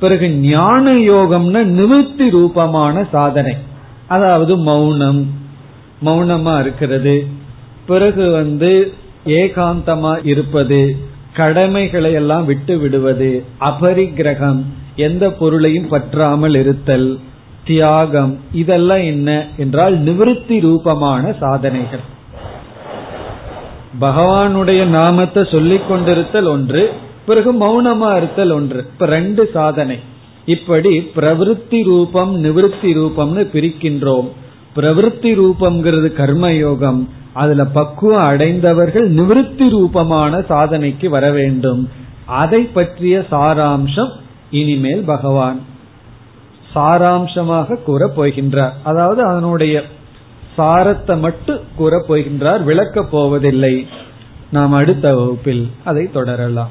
Speaker 1: பிறகு ஞான யோகம்னா நிவர்த்தி ரூபமான சாதனை. அதாவது மௌனம் மௌனமா இருக்கிறது. பிறகு வந்து ஏகாந்தமா இருப்பது கடமைகளை எல்லாம் விட்டு விடுவது அபரிக்கிரகம் எந்த பொருளையும் பற்றாமல் இருத்தல் தியாகம் இதெல்லாம் என்ன என்றால் நிவிருத்தி ரூபமான சாதனைகள். பகவானுடைய நாமத்தை சொல்லிக் கொண்டிருத்தல் ஒன்று பிறகு மௌனமா இருத்தல் ஒன்று. இப்ப ரெண்டு சாதனை. இப்படி பிரவருத்தி ரூபம் நிவிருத்தி ரூபம்னு பிரிக்கின்றோம். பிரவருத்தி ரூபம்ங்கிறது கர்மயோகம். அதுல பக்குவம் அடைந்தவர்கள் நிவிருத்தி ரூபமான சாதனைக்கு வர வேண்டும். அதை பற்றிய சாராம்சம் இனிமேல் பகவான் சாராம்சமாக கூற போகின்றார். அதாவது அதனுடைய சாரத்தை மட்டும் கூற போகின்றார் விளக்கப் போவதில்லை. நாம் அடுத்த வகுப்பில் அதை தொடரலாம்.